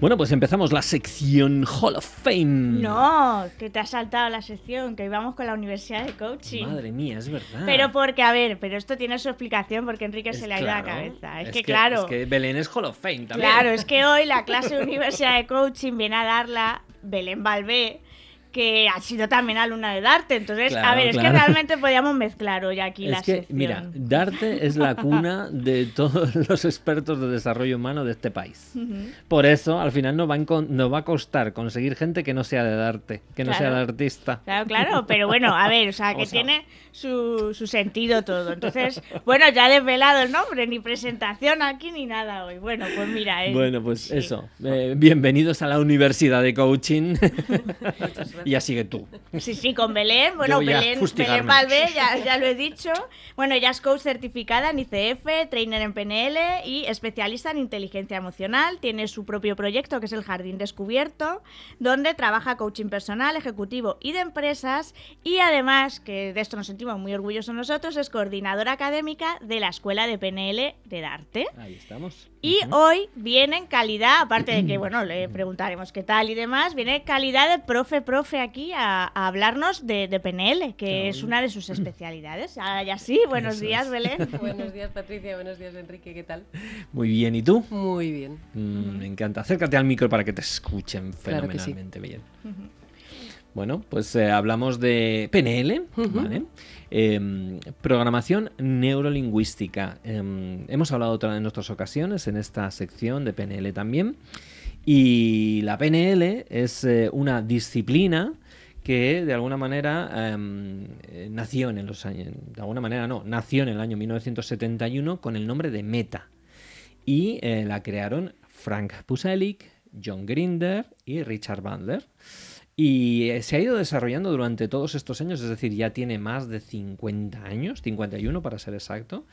Bueno, pues empezamos la sección Hall of Fame. No, que te ha saltado la sección, que íbamos con la Universidad de Coaching. Madre mía, es verdad. Pero porque, a ver, pero esto tiene su explicación porque Enrique se le ha ido a la cabeza. Es, que, claro. Es que Belén es Hall of Fame también. Claro, es que hoy la clase de Universidad de Coaching viene a darla Belén Balbé que ha sido también alumna de Darte. Entonces, a ver, es que realmente podíamos mezclar hoy aquí es la que, Mira, Darte es la cuna de todos los expertos de desarrollo humano de este país. Por eso, al final, nos va, a va a costar conseguir gente que no sea de Darte, que no sea de artista. Claro, claro, pero bueno, a ver, o sea, que tiene su, su, sentido todo. Entonces, bueno, ya he desvelado el nombre, ni presentación aquí ni nada hoy. Bueno, pues mira. Eh, bueno, pues eso. Eh, bienvenidos a la Universidad de Coaching. y ya sigue tú. Sí, sí, con Belén. Bueno, Belén, Belén Valve, ya, ya, lo he dicho. Bueno, ella es coach certificada en ICF, trainer en PNL y especialista en inteligencia emocional. Tiene su propio proyecto que es el Jardín Descubierto, donde trabaja coaching personal, ejecutivo y de empresas. Y además, que de esto nos sentimos muy orgullosos nosotros, es coordinadora académica de la Escuela de PNL de Darte. Ahí estamos. Y hoy viene en calidad, aparte de que, bueno, le preguntaremos qué tal y demás, viene calidad de profe, profe aquí a, hablarnos de, PNL, que es una de sus especialidades. Ya, sí, buenos días, Belén. buenos días, Patricia, buenos días, Enrique, ¿qué tal? Muy bien, ¿y tú? Muy bien. Mm, me encanta. Acércate al micro para que te escuchen fenomenalmente bien. Bueno, pues eh, hablamos de PNL, ¿vale? Em, programación neurolingüística. Em, hemos hablado en otras ocasiones en esta sección de PNL también. Y la PNL es eh, una disciplina que de alguna manera em, eh, nació en los años, de alguna manera no, nació en el año 1971 con el nombre de Meta. Y eh, la crearon Frank Puselic, John Grinder y Richard Bandler. Y eh, se ha ido desarrollando durante todos estos años, es decir, ya tiene más de 50 años, 51 para ser exacto.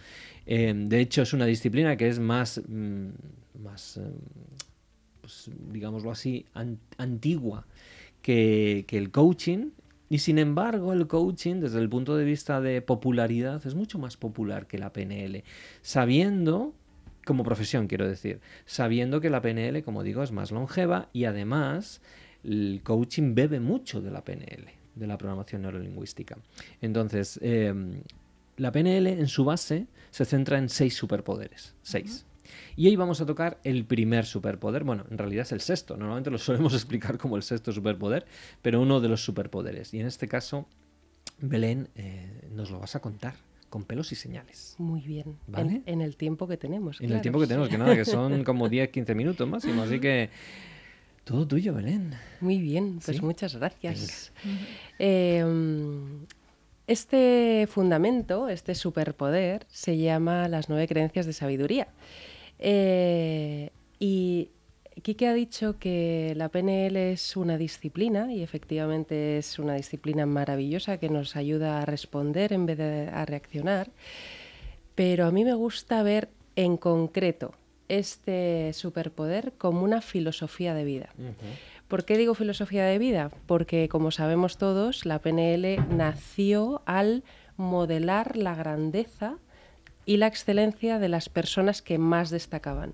Em, de hecho, es una disciplina que es más, mm, más em, pues, digámoslo así, antigua que, que el coaching. Y sin embargo, el coaching, desde el punto de vista de popularidad, es mucho más popular que la PNL. Sabiendo como profesión, quiero decir, sabiendo que la PNL, como digo, es más longeva y además el coaching bebe mucho de la PNL, de la programación neurolingüística. Entonces, em, la PNL en su base se centra en seis superpoderes. Seis. Y hoy vamos a tocar el primer superpoder. Bueno, en realidad es el sexto. Normalmente lo solemos explicar como el sexto superpoder, pero uno de los superpoderes. Y en este caso, Belén, eh, nos lo vas a contar con pelos y señales. Muy bien. ¿Vale? En, en el tiempo que tenemos. En el tiempo que tenemos, que nada, que son como 10-15 minutos máximo. Así que todo tuyo, Belén. Muy bien, pues ¿Sí? muchas gracias. Eh, este fundamento, este superpoder, se llama las nueve creencias de sabiduría. Eh, y Quique ha dicho que la PNL es una disciplina y efectivamente es una disciplina maravillosa que nos ayuda a responder en vez de a reaccionar. Pero a mí me gusta ver en concreto este superpoder como una filosofía de vida. ¿Por qué digo filosofía de vida? Porque, como sabemos todos, la PNL nació al modelar la grandeza y la excelencia de las personas que más destacaban.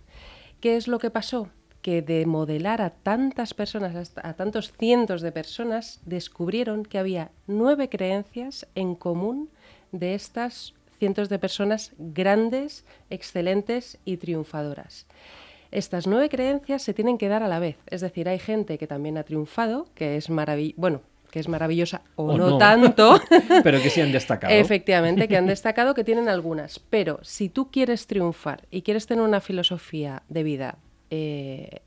¿Qué es lo que pasó? Que de modelar a tantas personas, a tantos cientos de personas, descubrieron que había nueve creencias en común de estas cientos de personas grandes, excelentes y triunfadoras. Estas nueve creencias se tienen que dar a la vez. Es decir, hay gente que también ha triunfado, que es maravillosa, bueno, que es maravillosa o, O no, no. tanto. Pero que sí han destacado. Efectivamente, que han destacado que tienen algunas. Pero si tú quieres triunfar y quieres tener una filosofía de vida eh,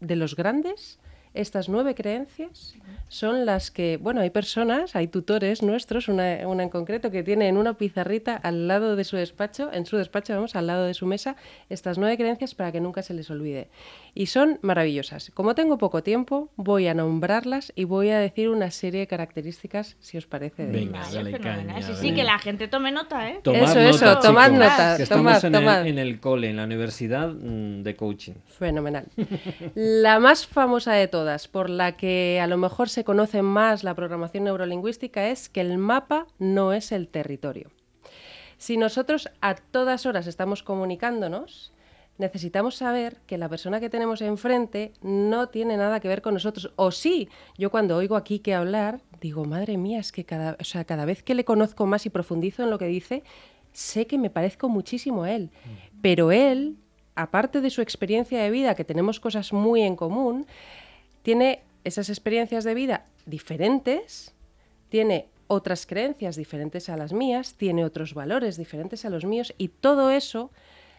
de los grandes, estas nueve creencias son las que, bueno, hay personas, hay tutores nuestros, una, una en concreto, que tiene en una pizarrita al lado de su despacho, en su despacho, vamos, al lado de su mesa, estas nueve creencias para que nunca se les olvide. Y son maravillosas. Como tengo poco tiempo, voy a nombrarlas y voy a decir una serie de características, si os parece. de Venga, Vale, dale caña, sí, sí, que la gente tome nota, ¿eh? Tomad Eso, eso, tomad chicos, nota, que estamos en, tomad. El, en el cole, en la universidad mm, de coaching. Fenomenal. La más famosa de todas, por la que a lo mejor se conoce más la programación neurolingüística, es que el mapa no es el territorio. Si nosotros a todas horas estamos comunicándonos, necesitamos saber que la persona que tenemos enfrente no tiene nada que ver con nosotros. O sí, yo cuando oigo aquí que hablar, digo, madre mía, es que cada, o sea, cada vez que le conozco más y profundizo en lo que dice, sé que me parezco muchísimo a él. Pero él, aparte de su experiencia de vida, que tenemos cosas muy en común, tiene esas experiencias de vida diferentes, tiene otras creencias diferentes a las mías, tiene otros valores diferentes a los míos y todo eso,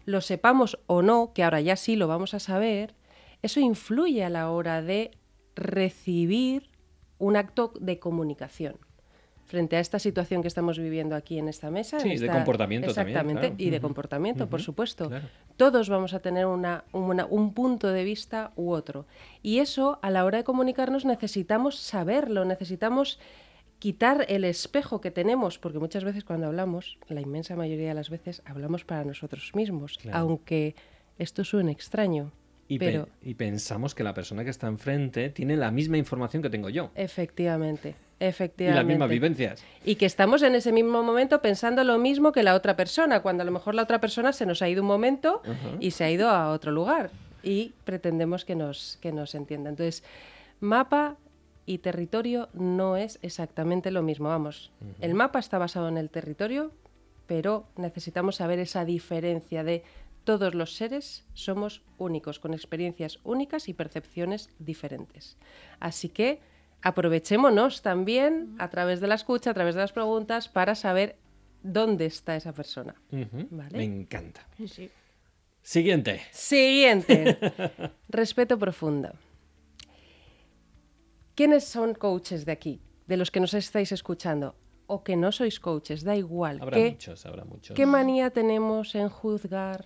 lo sepamos o no, que ahora ya sí lo vamos a saber, eso influye a la hora de recibir un acto de comunicación frente a esta situación que estamos viviendo aquí en esta mesa. Sí, de comportamiento también, Exactamente, claro. y de comportamiento, por supuesto. claro. Todos vamos a tener una- una- un punto de vista u otro. Y eso, a la hora de comunicarnos, necesitamos saberlo, necesitamos quitar el espejo que tenemos, porque muchas veces cuando hablamos, la inmensa mayoría de las veces, hablamos para nosotros mismos, Claro. aunque esto suene extraño. Y, pe- y pensamos que la persona que está enfrente tiene la misma información que tengo yo. efectivamente, Y efectivamente. las mismas vivencias. Y que estamos en ese mismo momento pensando lo mismo que la otra persona, cuando a lo mejor la otra persona se nos ha ido un momento y se ha ido a otro lugar y pretendemos que nos, que nos entienda. Entonces, mapa y territorio no es exactamente lo mismo. Vamos, el mapa está basado en el territorio, pero necesitamos saber esa diferencia de todos los seres somos únicos, con experiencias únicas y percepciones diferentes. Así que aprovechémonos también a través de la escucha, a través de las preguntas, para saber dónde está esa persona. Vale. Me encanta. Sí. Siguiente. Siguiente. Respeto profundo. ¿Quiénes son coaches de aquí? De los que nos estáis escuchando. O que no sois coaches, da igual. Habrá ¿Qué, muchos, habrá muchos. ¿Qué manía tenemos en juzgar?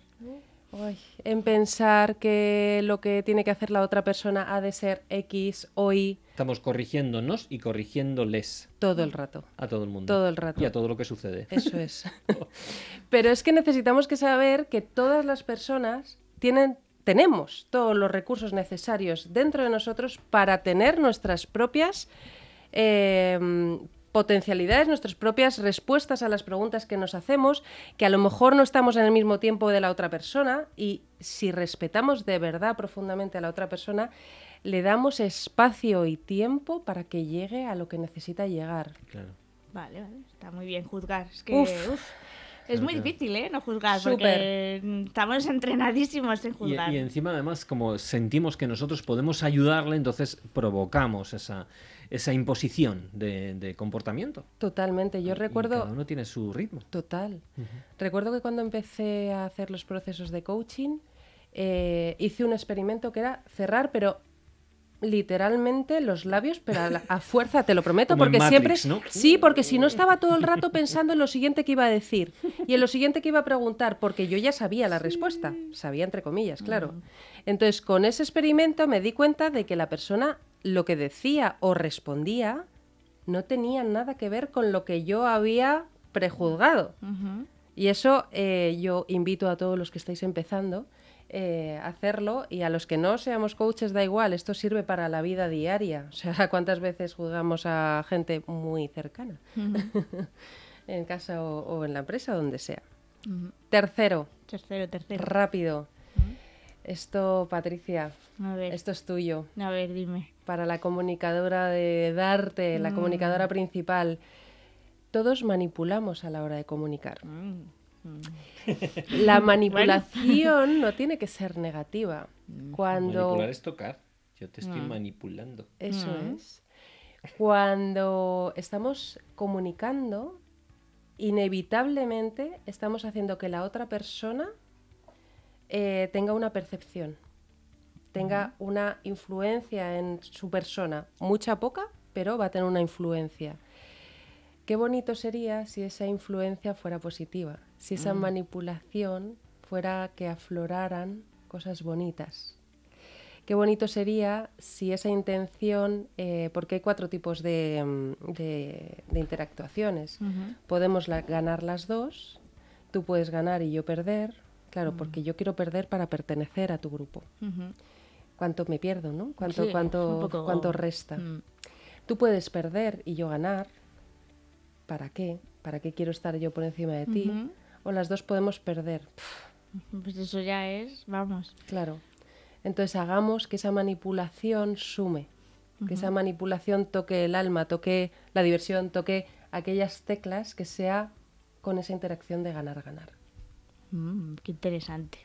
Ay, en pensar que lo que tiene que hacer la otra persona ha de ser X o Y Estamos corrigiéndonos y corrigiéndoles todo el rato. a todo el mundo. Todo el rato. Y a todo lo que sucede. Eso es. Pero es que necesitamos que saber que todas las personas tienen, tenemos todos los recursos necesarios dentro de nosotros para tener nuestras propias eh, potencialidades, nuestras propias respuestas a las preguntas que nos hacemos, que a lo mejor no estamos en el mismo tiempo de la otra persona y si respetamos de verdad profundamente a la otra persona, le damos espacio y tiempo para que llegue a lo que necesita llegar. Claro. Vale, vale. Está muy bien juzgar. Es que, Uf. uf, es muy Claro. difícil, ¿eh? No juzgar, Súper. porque estamos entrenadísimos en Y, juzgar. y encima, además, como sentimos que nosotros podemos ayudarle, entonces provocamos esa, esa imposición de, de comportamiento. Totalmente. Yo Y recuerdo... Cada uno tiene su ritmo. Total. Recuerdo que cuando empecé a hacer los procesos de coaching, eh, hice un experimento que era cerrar, pero literalmente los labios, pero a, la- a fuerza, te lo prometo, Como porque Matrix, siempre... ¿no? Sí, porque si no estaba todo el rato pensando en lo siguiente que iba a decir y en lo siguiente que iba a preguntar, porque yo ya sabía la respuesta, sabía entre comillas, claro. Entonces, con ese experimento me di cuenta de que la persona lo que decía o respondía no tenía nada que ver con lo que yo había prejuzgado. Y eso eh, yo invito a todos los que estáis empezando eh, a hacerlo y a los que no seamos coaches da igual, esto sirve para la vida diaria. O sea, ¿cuántas veces juzgamos a gente muy cercana? en casa o, o en la empresa, donde sea. Tercero, Tercero, tercero. rápido. Esto, Patricia, A ver, esto es tuyo. a ver, dime. Para la comunicadora de Darte, la Mm. comunicadora principal. Todos manipulamos a la hora de comunicar. Mm, mm. La manipulación no tiene que ser negativa. Cuando Manipular es tocar. Yo te estoy manipulando. eso es. Cuando estamos comunicando, inevitablemente estamos haciendo que la otra persona eh, tenga una percepción, tenga una influencia en su persona, mucha poca, pero va a tener una influencia. Qué bonito sería si esa influencia fuera positiva, si esa manipulación fuera que afloraran cosas bonitas. Qué bonito sería si esa intención, eh, porque hay cuatro tipos de, mm, de- de interactuaciones. Podemos la- ganar las dos, tú puedes ganar y yo perder, claro, porque yo quiero perder para pertenecer a tu grupo. ¿Cuánto me pierdo, no? ¿Cuánto, Sí, cuánto, poco- cuánto resta? Mm. Tú puedes perder y yo ganar. ¿Para qué? ¿Para qué quiero estar yo por encima de ti? O las dos podemos perder. Pues eso ya es, vamos. claro. Entonces hagamos que esa manipulación sume, que esa manipulación toque el alma, toque la diversión, toque aquellas teclas que sea con esa interacción de ganar-ganar. Mm, qué interesante.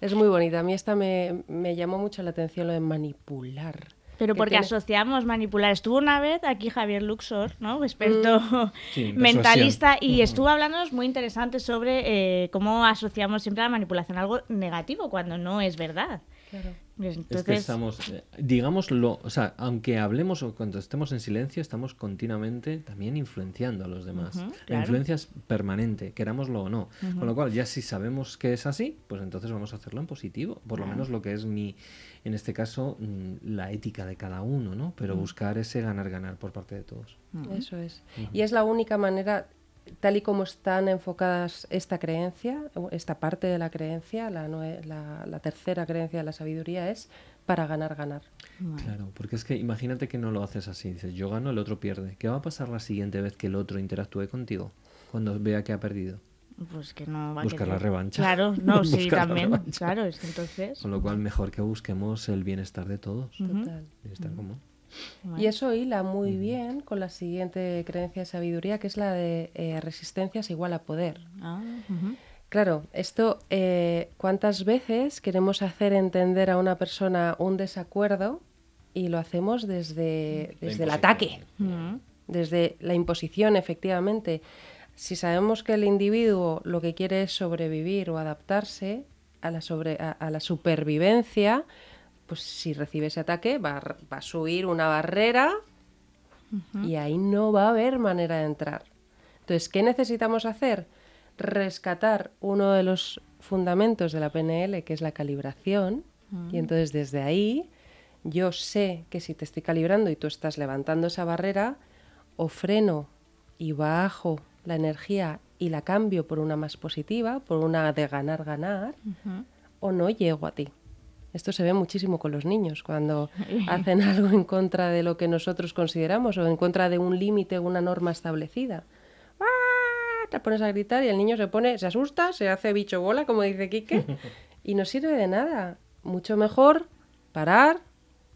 Es muy bonita. A mí esta me, me llamó mucho la atención lo de manipular. Pero que porque tiene- asociamos manipular. Estuvo una vez aquí Javier Luxor, ¿no? experto Sí, en mentalista, y estuvo hablándonos muy interesante sobre eh, cómo asociamos siempre la manipulación a algo negativo cuando no es verdad. Claro. Pues Es Entonces, que estamos, eh, digámoslo, o sea, aunque hablemos o cuando estemos en silencio, estamos continuamente también influenciando a los demás. La claro. influencia es permanente, querámoslo o no. Con lo cual, ya si sabemos que es así, pues entonces vamos a hacerlo en positivo. Por lo menos lo que es mi, en este caso, mm, la ética de cada uno, ¿no? Pero buscar ese ganar-ganar por parte de todos. Eso es. Y es la única manera, tal y como están enfocadas esta creencia, esta parte de la creencia, la, nue- la- la tercera creencia de la sabiduría es para ganar, ganar. Claro, porque es que imagínate que no lo haces así. Dices, yo gano, el otro pierde. ¿Qué va a pasar la siguiente vez que el otro interactúe contigo? Cuando vea que ha perdido. pues que no va a Buscar la revancha. Claro, no, sí, Buscar la también. revancha. Claro, es que entonces. Con lo cual, mejor que busquemos el bienestar de todos. Total. Bienestar común. Y eso hila muy bien con la siguiente creencia de sabiduría, que es la de eh, resistencia es igual a poder. Ah. Claro, esto, eh, ¿cuántas veces queremos hacer entender a una persona un desacuerdo y lo hacemos desde, La desde el ataque? Desde la imposición, efectivamente. Si sabemos que el individuo lo que quiere es sobrevivir o adaptarse a la, sobre, a, a la supervivencia, pues si recibe ese ataque va, va a subir una barrera y ahí no va a haber manera de entrar. Entonces, ¿qué necesitamos hacer? Rescatar uno de los fundamentos de la PNL, que es la calibración, y entonces desde ahí yo sé que si te estoy calibrando y tú estás levantando esa barrera, o freno y bajo la energía y la cambio por una más positiva, por una de ganar, ganar, o no llego a ti. Esto se ve muchísimo con los niños, cuando hacen algo en contra de lo que nosotros consideramos o en contra de un límite o una norma establecida. ¡Ah! Te pones a gritar y el niño se pone, se asusta, se hace bicho bola, como dice Quique, y no sirve de nada. Mucho mejor parar,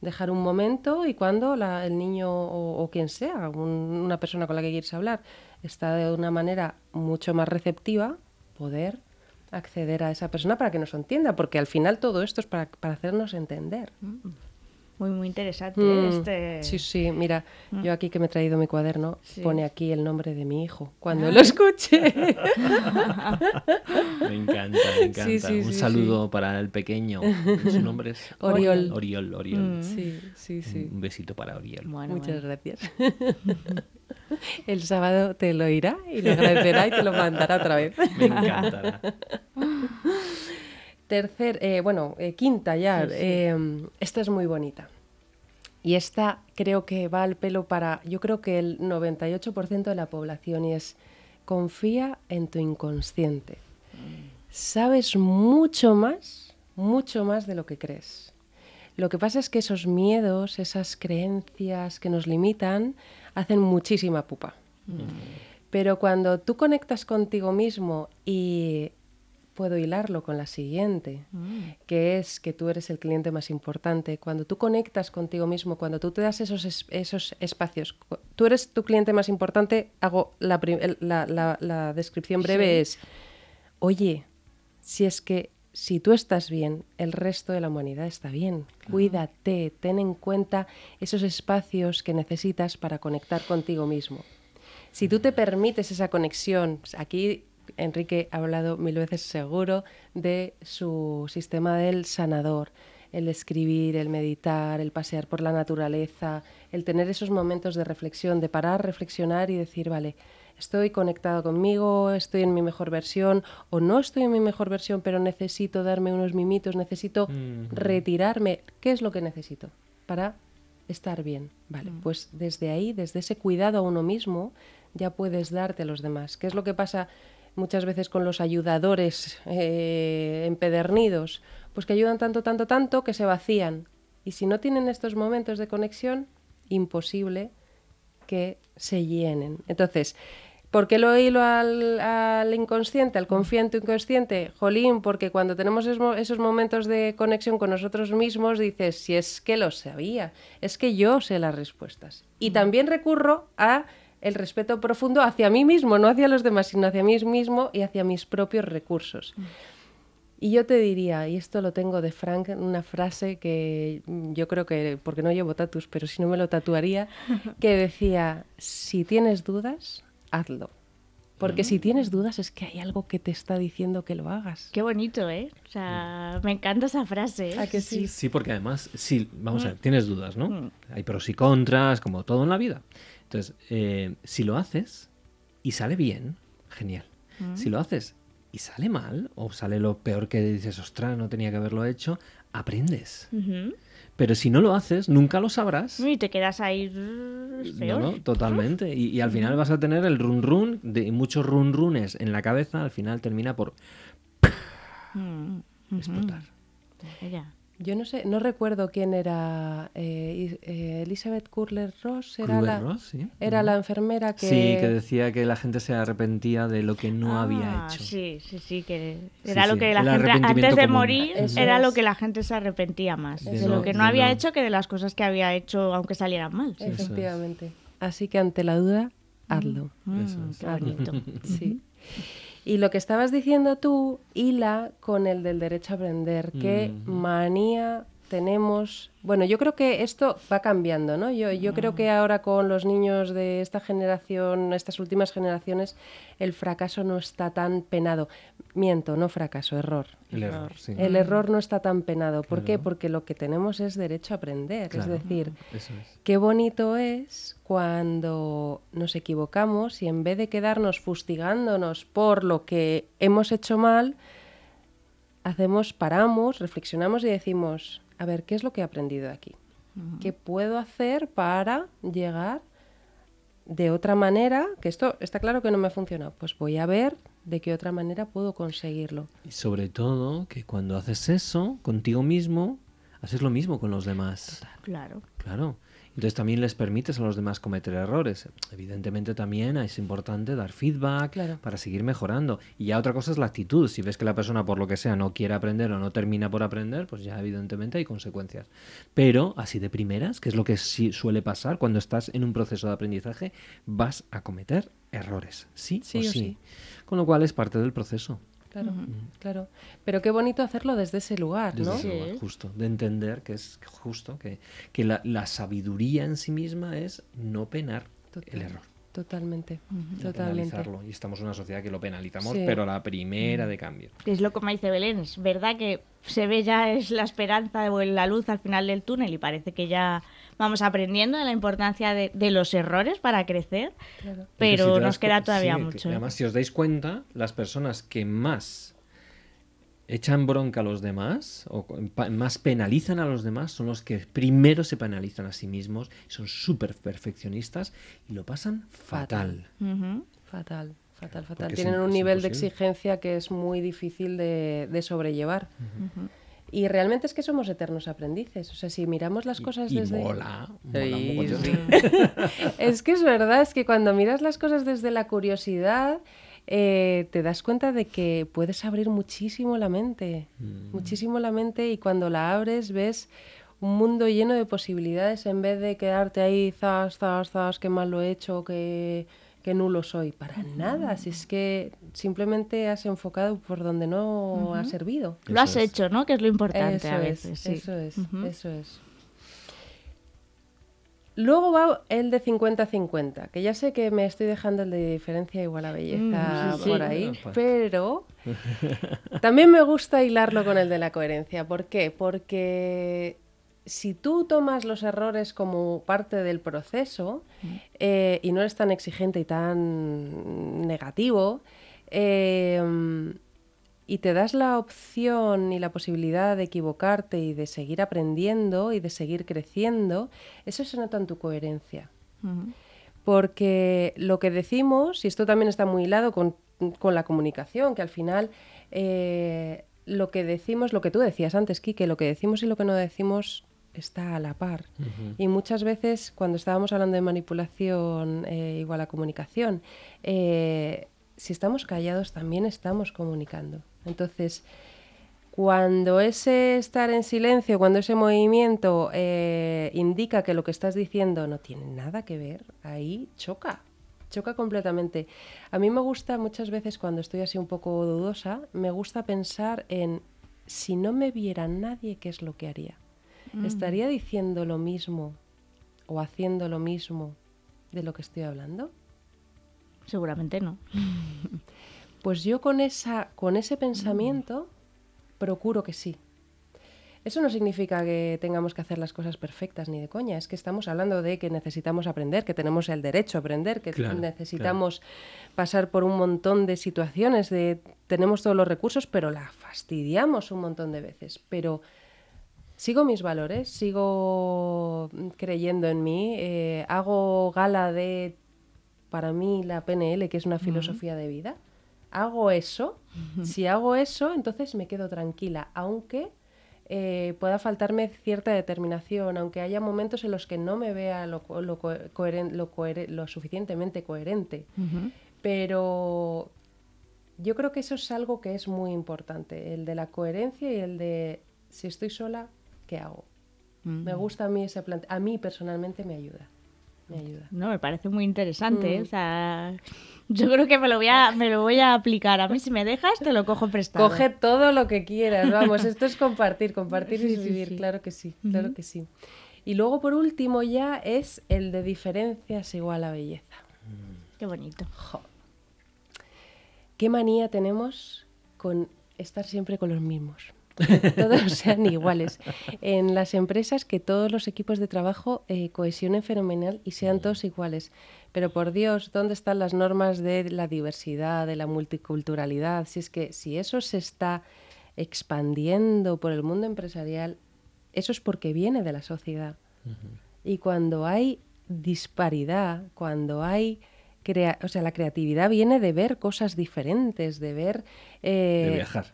dejar un momento y cuando la- el niño o, o quien sea, un- una persona con la que quieres hablar, está de una manera mucho más receptiva, poder acceder a esa persona para que nos entienda, porque al final todo esto es para, para hacernos entender. Muy, muy interesante Mm, este... Sí, sí, mira, yo aquí que me he traído mi cuaderno, Sí. pone aquí el nombre de mi hijo, cuando lo escuche. Me encanta, me encanta. Sí, sí, Un sí, saludo para el pequeño. Su nombre es Oriol. Oriol, Oriol. sí, sí, sí. Un besito para Oriol. Bueno, Muchas bueno. gracias. El sábado te lo irá y lo agradecerá y te lo mandará otra vez. Me encantará. Tercer, eh, bueno, eh, quinta ya. eh, esta es muy bonita. Y esta creo que va al pelo para, yo creo que el 98% de la población y es, confía en tu inconsciente. Sabes mucho más, mucho más de lo que crees. Lo que pasa es que esos miedos, esas creencias que nos limitan, hacen muchísima pupa. Pero cuando tú conectas contigo mismo y puedo hilarlo con la siguiente, que es que tú eres el cliente más importante. Cuando tú conectas contigo mismo, cuando tú te das esos, es- esos espacios, tú eres tu cliente más importante, hago la- la- la descripción breve es, oye, si es que si tú estás bien, el resto de la humanidad está bien. Cuídate, ten en cuenta esos espacios que necesitas para conectar contigo mismo. Si tú te permites esa conexión, aquí Enrique ha hablado mil veces seguro de su sistema del sanador, el escribir, el meditar, el pasear por la naturaleza, el tener esos momentos de reflexión, de parar, reflexionar y decir, vale, estoy conectado conmigo, estoy en mi mejor versión o no estoy en mi mejor versión, pero necesito darme unos mimitos, necesito retirarme. ¿Qué es lo que necesito para estar bien? Vale, pues desde ahí, desde ese cuidado a uno mismo, ya puedes darte a los demás. ¿Qué es lo que pasa muchas veces con los ayudadores eh, empedernidos? Pues que ayudan tanto, tanto, tanto que se vacían. Y si no tienen estos momentos de conexión, imposible que se llenen. Entonces, ¿por qué lo hilo al, al inconsciente, al tu inconsciente? Jolín, porque cuando tenemos esos, mo- esos momentos de conexión con nosotros mismos, dices, si es que lo sabía, es que yo sé las respuestas. Y también recurro a el respeto profundo hacia mí mismo, no hacia los demás, sino hacia mí mismo y hacia mis propios recursos. Y yo te diría, y esto lo tengo de Frank, una frase que mm, yo creo que, porque no llevo tatus, pero si no me lo tatuaría, que decía, si tienes dudas, hazlo. Porque si tienes dudas es que hay algo que te está diciendo que lo hagas. Qué bonito, ¿eh? O sea, me encanta esa frase. ¿eh? ¿A que sí? Sí, porque además, sí, vamos Mm. a ver, tienes dudas, ¿no? Hay pros y contras, como todo en la vida. Entonces, eh, si lo haces y sale bien, genial. Mm. Si lo haces y sale mal, o sale lo peor que dices, ostras, no tenía que haberlo hecho, aprendes. Pero si no lo haces, nunca lo sabrás. Y te quedas ahí. No, no, totalmente. Y, y al final vas a tener el run run de muchos run runes en la cabeza, al final termina por Mm, explotar. Vaya. Yo no sé, no recuerdo quién era eh, eh, Elizabeth Kurler-Ross, era, la, Kubler-Ross, sí. era la enfermera que... Sí, que decía que la gente se arrepentía de lo que no había Ah, hecho. Sí, sí, sí, que Sí, era lo sí, que el la gente antes de común. morir Eso era lo que la gente se arrepentía más De de, no- lo que no había no- hecho que de las cosas que había hecho aunque salieran mal. Efectivamente. Así que ante la duda, hazlo. Mm, Eso es. qué bonito. Sí. Y lo que estabas diciendo tú hila con el del derecho a aprender. Qué manía tenemos. Bueno, yo creo que esto va cambiando, ¿no? Yo, yo creo que ahora con los niños de esta generación, estas últimas generaciones, el fracaso no está tan penado. Miento, no fracaso, error. El error, sí. El error no está tan penado. ¿Por qué? Porque lo que tenemos es derecho a aprender. Claro. Es decir, Eso es. Qué bonito es cuando nos equivocamos y en vez de quedarnos fustigándonos por lo que hemos hecho mal, hacemos, paramos, reflexionamos y decimos, a ver, ¿qué es lo que he aprendido de aquí? ¿Qué puedo hacer para llegar de otra manera? Que esto está claro que no me ha funcionado. Pues voy a ver de qué otra manera puedo conseguirlo. Y sobre todo que cuando haces eso contigo mismo, haces lo mismo con los demás. Claro. Claro. Entonces también les permites a los demás cometer errores. Evidentemente también es importante dar feedback Claro. para seguir mejorando. Y ya otra cosa es la actitud. Si ves que la persona por lo que sea no quiere aprender o no termina por aprender, pues ya evidentemente hay consecuencias. Pero así de primeras, que es lo que sí suele pasar cuando estás en un proceso de aprendizaje, vas a cometer errores. Sí, Sí o o sí. sí. Con lo cual es parte del proceso. Claro, claro. Pero qué bonito hacerlo desde ese lugar, Desde ¿no? ese lugar, Sí. justo, de entender que es justo, que, que la, la sabiduría en sí misma es no penar Total- el error. Totalmente, no totalmente. penalizarlo. Y estamos en una sociedad que lo penalizamos, Sí. pero la primera de cambio. Es lo como dice Belén, es verdad que se ve ya es la esperanza o la luz al final del túnel y parece que ya vamos aprendiendo de la importancia de, de los errores para crecer, Claro. Pero si nos queda todavía sí, que mucho. ¿eh? Además, si os dais cuenta, las personas que más echan bronca a los demás o más penalizan a los demás son los que primero se penalizan a sí mismos, son súper perfeccionistas y lo pasan fatal. Fatal, fatal, fatal. Tienen un nivel de exigencia que es muy difícil de, de sobrellevar. Y realmente es que somos eternos aprendices. O sea, si miramos las cosas y desde... mola, mola es que es verdad, es que cuando miras las cosas desde la curiosidad, eh, te das cuenta de que puedes abrir muchísimo la mente, Mm. muchísimo la mente y cuando la abres ves un mundo lleno de posibilidades en vez de quedarte ahí, zas, zas, zas, qué mal lo he hecho, qué, qué nulo soy. Para nada, si es que simplemente has enfocado por donde no ha servido. Lo has es. hecho, ¿no? Que es lo importante Eso a es, veces. sí. eso es, eso es. Luego va el de 50-50, que ya sé que me estoy dejando el de diferencia igual a belleza Mm, sí, sí. por ahí, Bueno, pues. pero también me gusta hilarlo con el de la coherencia. ¿Por qué? Porque si tú tomas los errores como parte del proceso eh, y no eres tan exigente y tan negativo, eh, y te das la opción y la posibilidad de equivocarte y de seguir aprendiendo y de seguir creciendo, eso se nota en tu coherencia. Ujú. Porque lo que decimos, y esto también está muy hilado con, con la comunicación, que al final eh, lo que decimos, lo que tú decías antes, Quique, lo que decimos y lo que no decimos está a la par. Y muchas veces cuando estábamos hablando de manipulación eh, igual a comunicación, eh, si estamos callados también estamos comunicando. Entonces, cuando ese estar en silencio, cuando ese movimiento eh, indica que lo que estás diciendo no tiene nada que ver, ahí choca, choca completamente. A mí me gusta muchas veces cuando estoy así un poco dudosa, me gusta pensar en si no me viera nadie, ¿qué es lo que haría? ¿Estaría diciendo lo mismo o haciendo lo mismo de lo que estoy hablando? Seguramente no. Pues yo con, esa, con ese pensamiento procuro que sí. Eso no significa que tengamos que hacer las cosas perfectas ni de coña, es que estamos hablando de que necesitamos aprender, que tenemos el derecho a aprender, que Claro, necesitamos pasar por un montón de situaciones, de tenemos todos los recursos, pero la fastidiamos un montón de veces. Pero sigo mis valores, sigo creyendo en mí, eh, hago gala de, para mí, la PNL, que es una filosofía de vida. Hago eso, si hago eso, entonces me quedo tranquila, aunque eh, pueda faltarme cierta determinación, aunque haya momentos en los que no me vea lo, lo, co- coheren- lo cohere- lo suficientemente coherente. Pero yo creo que eso es algo que es muy importante, el de la coherencia y el de si estoy sola, ¿qué hago? Me gusta a mí ese plan. A mí personalmente me ayuda. Me ayuda. No, me parece muy interesante. ¿eh? Mm. O sea, yo creo que me lo voy a, me lo voy a aplicar. A mí, si me dejas, te lo cojo prestado. Coge todo lo que quieras, vamos, esto es compartir, compartir Sí, y vivir, sí. claro que sí, claro que sí. Y luego por último ya es el de diferencias igual a belleza. Qué bonito. Jo. ¿Qué manía tenemos con estar siempre con los mismos? Todos sean iguales. En las empresas que todos los equipos de trabajo eh, cohesionen fenomenal y sean todos iguales. Pero por Dios, ¿dónde están las normas de la diversidad, de la multiculturalidad? Si es que si eso se está expandiendo por el mundo empresarial, eso es porque viene de la sociedad. Y cuando hay disparidad, cuando hay crea o sea, la creatividad viene de ver cosas diferentes, de ver... De eh, viajar.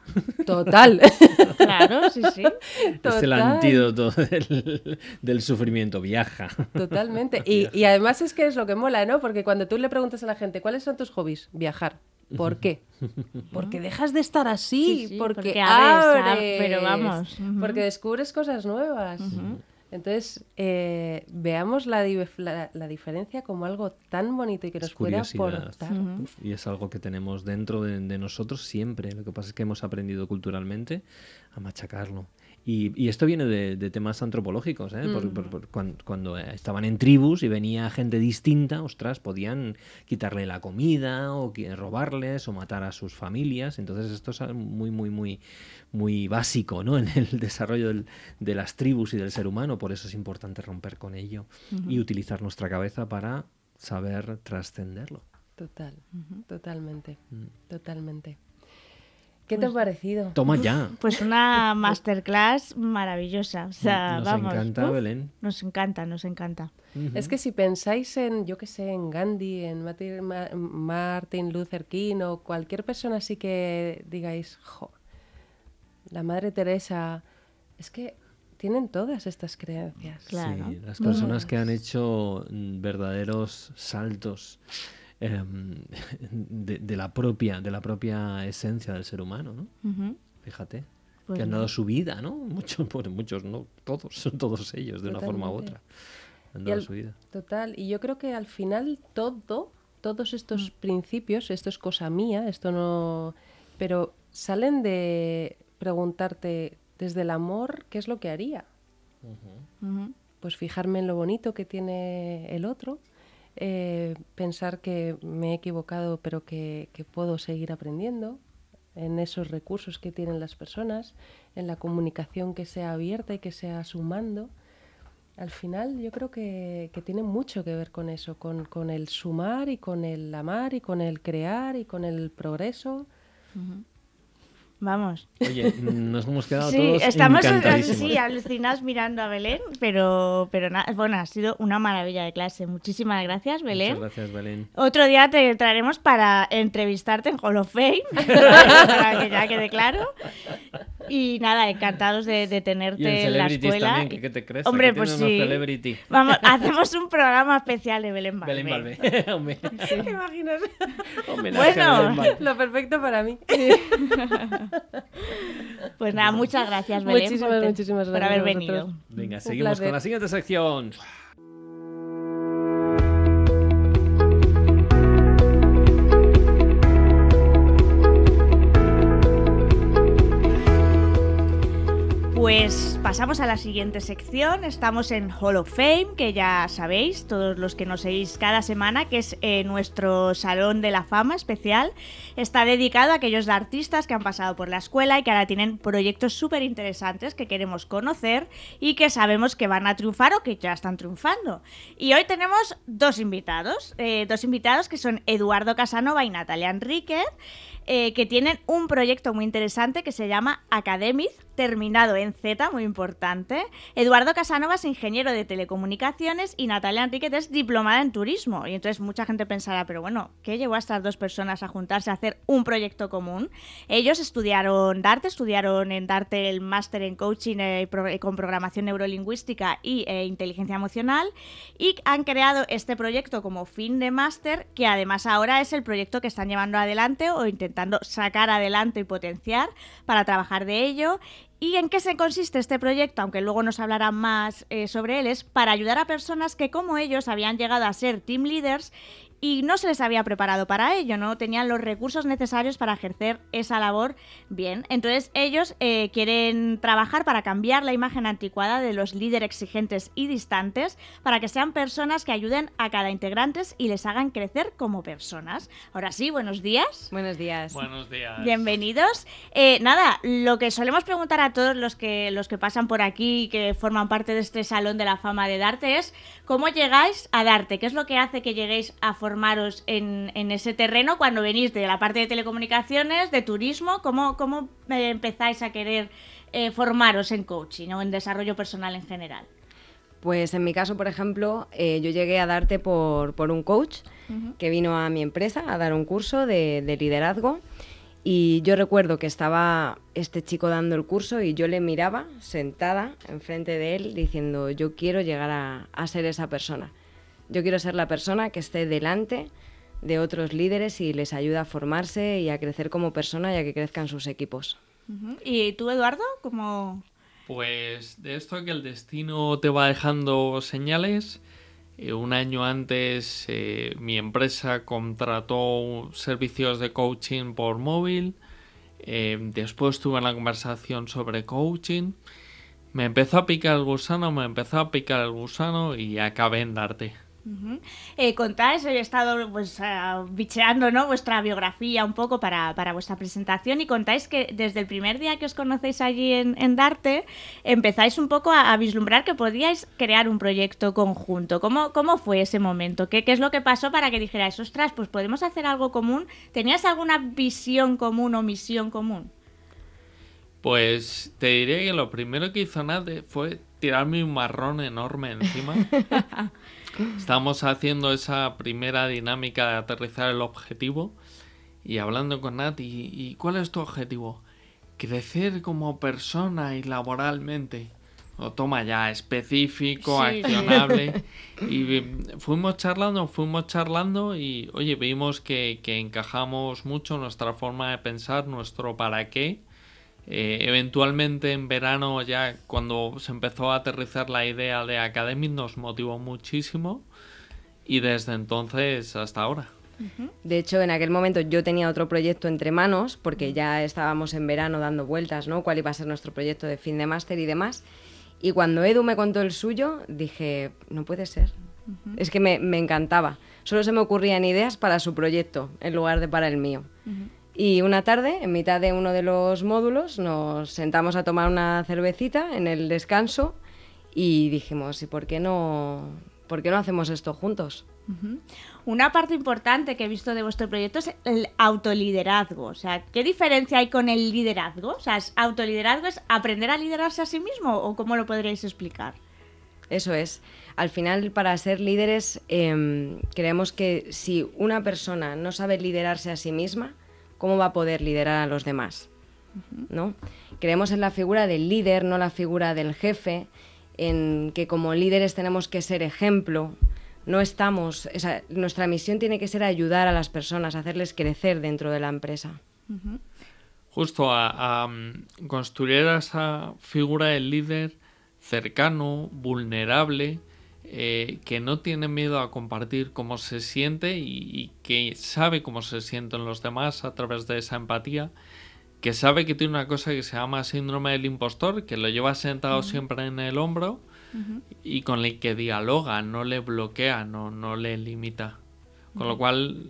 Total. Claro, sí, sí. Es el Total. antídoto del, del sufrimiento. Viaja. Totalmente. Y, y además es que es lo que mola, ¿no? Porque cuando tú le preguntas a la gente, ¿cuáles son tus hobbies? Viajar. ¿Por qué? Porque dejas de estar así, Sí, sí, porque, porque abres, ab- abres, pero vamos, porque descubres cosas nuevas. Entonces, eh, veamos la, la- la diferencia como algo tan bonito y que Es nos curiosidad. aportar. Y es algo que tenemos dentro de, de nosotros siempre. Lo que pasa es que hemos aprendido culturalmente a machacarlo. Y, y esto viene de, de temas antropológicos, ¿eh? Por- por- por cuan- cuando, eh, estaban en tribus y venía gente distinta, ostras, podían quitarle la comida o robarles o matar a sus familias. Entonces esto es muy, muy, muy, muy básico ¿no? en el desarrollo del- de las tribus y del ser humano. Por eso es importante romper con ello y utilizar nuestra cabeza para saber trascenderlo. Total, totalmente, Mm. totalmente. ¿Qué te ha parecido? Toma ya. Pues una masterclass maravillosa. O sea, Nos vamos. encanta, uf, Belén. Nos encanta, nos encanta. Es que si pensáis en, yo que sé, en Gandhi, en Martin Luther King o cualquier persona así que digáis, jo, la Madre Teresa, es que tienen todas estas creencias. Claro. Sí, las personas que han hecho mm, verdaderos saltos em, de, de la propia, de la propia esencia del ser humano, ¿no? Fíjate. Pues que han dado su vida, ¿no? Muchos, bueno, muchos, no todos, son todos ellos, de una forma u otra. Han dado al- su vida. Total, y yo creo que al final todo, todos Mm. estos principios, esto es cosa mía, esto no... Pero salen de preguntarte desde el amor, ¿qué es lo que haría? Pues fijarme en lo bonito que tiene el otro, eh, pensar que me he equivocado pero que, puedo seguir aprendiendo, en esos recursos que tienen las personas, en la comunicación que sea abierta y que sea sumando. Al final yo creo que, tiene mucho que ver con eso, con el sumar y con el amar y con el crear y con el progreso. Vamos. Oye, nos hemos quedado Sí, todos estamos encantadísimos. sí, alucinados mirando a Belén, pero, pero nada, bueno, ha sido una maravilla de clase. Muchísimas gracias, Belén. Muchas gracias, Belén. Otro día te traeremos para entrevistarte en Hall of Fame, para que ya quede claro. Y nada, encantados de, de tenerte Y en en la escuela. también, ¿qué, qué te crees? Hombre, pues sí. celebrity. Vamos, hacemos un programa especial de Belén Balbé. Belén Balbé. Hombre, ¿Te imaginas? homenaje a Bueno. Belén Balbé. Lo perfecto para mí. Pues nada, muchas gracias, Belén, Muchísimas, por, muchísimas por gracias haber venido. Venga, seguimos con la siguiente sección. Pues pasamos a la siguiente sección. Estamos en Hall of Fame, que ya sabéis, todos los que nos seguís cada semana, que es eh, nuestro salón de la fama especial. Está dedicado a aquellos artistas que han pasado por la escuela y que ahora tienen proyectos súper interesantes que queremos conocer y que sabemos que van a triunfar o que ya están triunfando. Y hoy tenemos dos invitados, eh, dos invitados que son Eduardo Casanova y Natalia Enríquez eh, que tienen un proyecto muy interesante que se llama Academic, terminado en Z, muy importante. Eduardo Casanova es ingeniero de telecomunicaciones y Natalia Enríquez es diplomada en turismo. Y entonces mucha gente pensará, pero bueno, ¿qué llevó a estas dos personas a juntarse a hacer un proyecto común? Ellos estudiaron Darte, estudiaron en Darte el máster en coaching eh, eh, con programación neurolingüística y inteligencia emocional y han creado este proyecto como fin de máster que además ahora es el proyecto que están llevando adelante o intentando sacar adelante y potenciar para trabajar de ello. ¿Y en qué se consiste este proyecto? Aunque luego nos hablarán más eh, sobre él, es para ayudar a personas que como ellos habían llegado a ser team leaders y no se les había preparado para ello, no tenían los recursos necesarios para ejercer esa labor bien. Entonces ellos eh, quieren trabajar para cambiar la imagen anticuada de los líderes exigentes y distantes para que sean personas que ayuden a cada integrante y les hagan crecer como personas. Ahora sí, buenos días. Buenos días. Buenos días. Bienvenidos. Eh, nada, lo que solemos preguntar a todos los que, los que pasan por aquí y que forman parte de este Salón de la Fama de Darte es cómo llegáis a Darte, qué es lo que hace que lleguéis a formaros en, en ese terreno cuando venís de la parte de telecomunicaciones, de turismo, cómo, cómo eh, empezáis a querer eh, formaros en coaching o en desarrollo personal en general. Pues en mi caso, por ejemplo, eh, yo llegué a darte por, por un coach que vino a mi empresa a dar un curso de, de liderazgo y yo recuerdo que estaba este chico dando el curso y yo le miraba sentada enfrente de él diciendo, yo quiero llegar a, ser esa persona. Yo quiero ser la persona que esté delante de otros líderes y les ayuda a formarse y a crecer como persona y a que crezcan sus equipos. ¿Y tú, Eduardo? ¿Cómo...? Pues de esto que el destino te va dejando señales, eh, un año antes eh, mi empresa contrató servicios de coaching por móvil. Eh, después tuve una conversación sobre coaching. Me empezó a picar el gusano, me empezó a picar el gusano y acabé en darte. Eh, contáis, he estado pues uh, bicheando ¿no? vuestra biografía un poco para, vuestra presentación y contáis que desde el primer día que os conocéis allí en, Darte empezáis un poco a, vislumbrar que podíais crear un proyecto conjunto. ¿Cómo, cómo fue ese momento? ¿Qué, ¿Qué, es lo que pasó para que dijerais, ostras, pues podemos hacer algo común? ¿Tenías alguna visión común o misión común? Pues te diré que lo primero que hizo Nate fue tirarme un marrón enorme encima. Estamos haciendo esa primera dinámica de aterrizar el objetivo y hablando con Nat, ¿y, cuál es tu objetivo? Crecer como persona y laboralmente. O toma ya, específico, accionable. Y fuimos charlando, fuimos charlando y oye, vimos que, que encajamos mucho nuestra forma de pensar, nuestro para qué eh, eventualmente en verano ya cuando se empezó a aterrizar la idea de Academy nos motivó muchísimo y desde entonces hasta ahora. De hecho, en aquel momento yo tenía otro proyecto entre manos porque ya estábamos en verano dando vueltas, ¿no? Cuál iba a ser nuestro proyecto de fin de máster y demás. Y cuando Edu me contó el suyo, dije, no puede ser. Es que me, me, encantaba. Solo se me ocurrían ideas para su proyecto en lugar de para el mío. Y una tarde, en mitad de uno de los módulos, nos sentamos a tomar una cervecita en el descanso y dijimos, ¿y por qué no, por qué no hacemos esto juntos? Una parte importante que he visto de vuestro proyecto es el autoliderazgo. O sea, ¿qué diferencia hay con el liderazgo? O sea, ¿autoliderazgo es aprender a liderarse a sí mismo o cómo lo podríais explicar? Eso es. Al final, para ser líderes, em, creemos que si una persona no sabe liderarse a sí misma, ¿cómo va a poder liderar a los demás? ¿no? Creemos en la figura del líder, no la figura del jefe, en que como líderes tenemos que ser ejemplo. No estamos, nuestra misión tiene que ser ayudar a las personas, hacerles crecer dentro de la empresa. Justo a, mm, construir esa figura del líder cercano, vulnerable, eh, que no tiene miedo a compartir cómo se siente y, que sabe cómo se sienten los demás a través de esa empatía, que sabe que tiene una cosa que se llama síndrome del impostor, que lo lleva sentado siempre en el hombro y con el que dialoga, no le bloquea, no, no le limita. Con lo cual,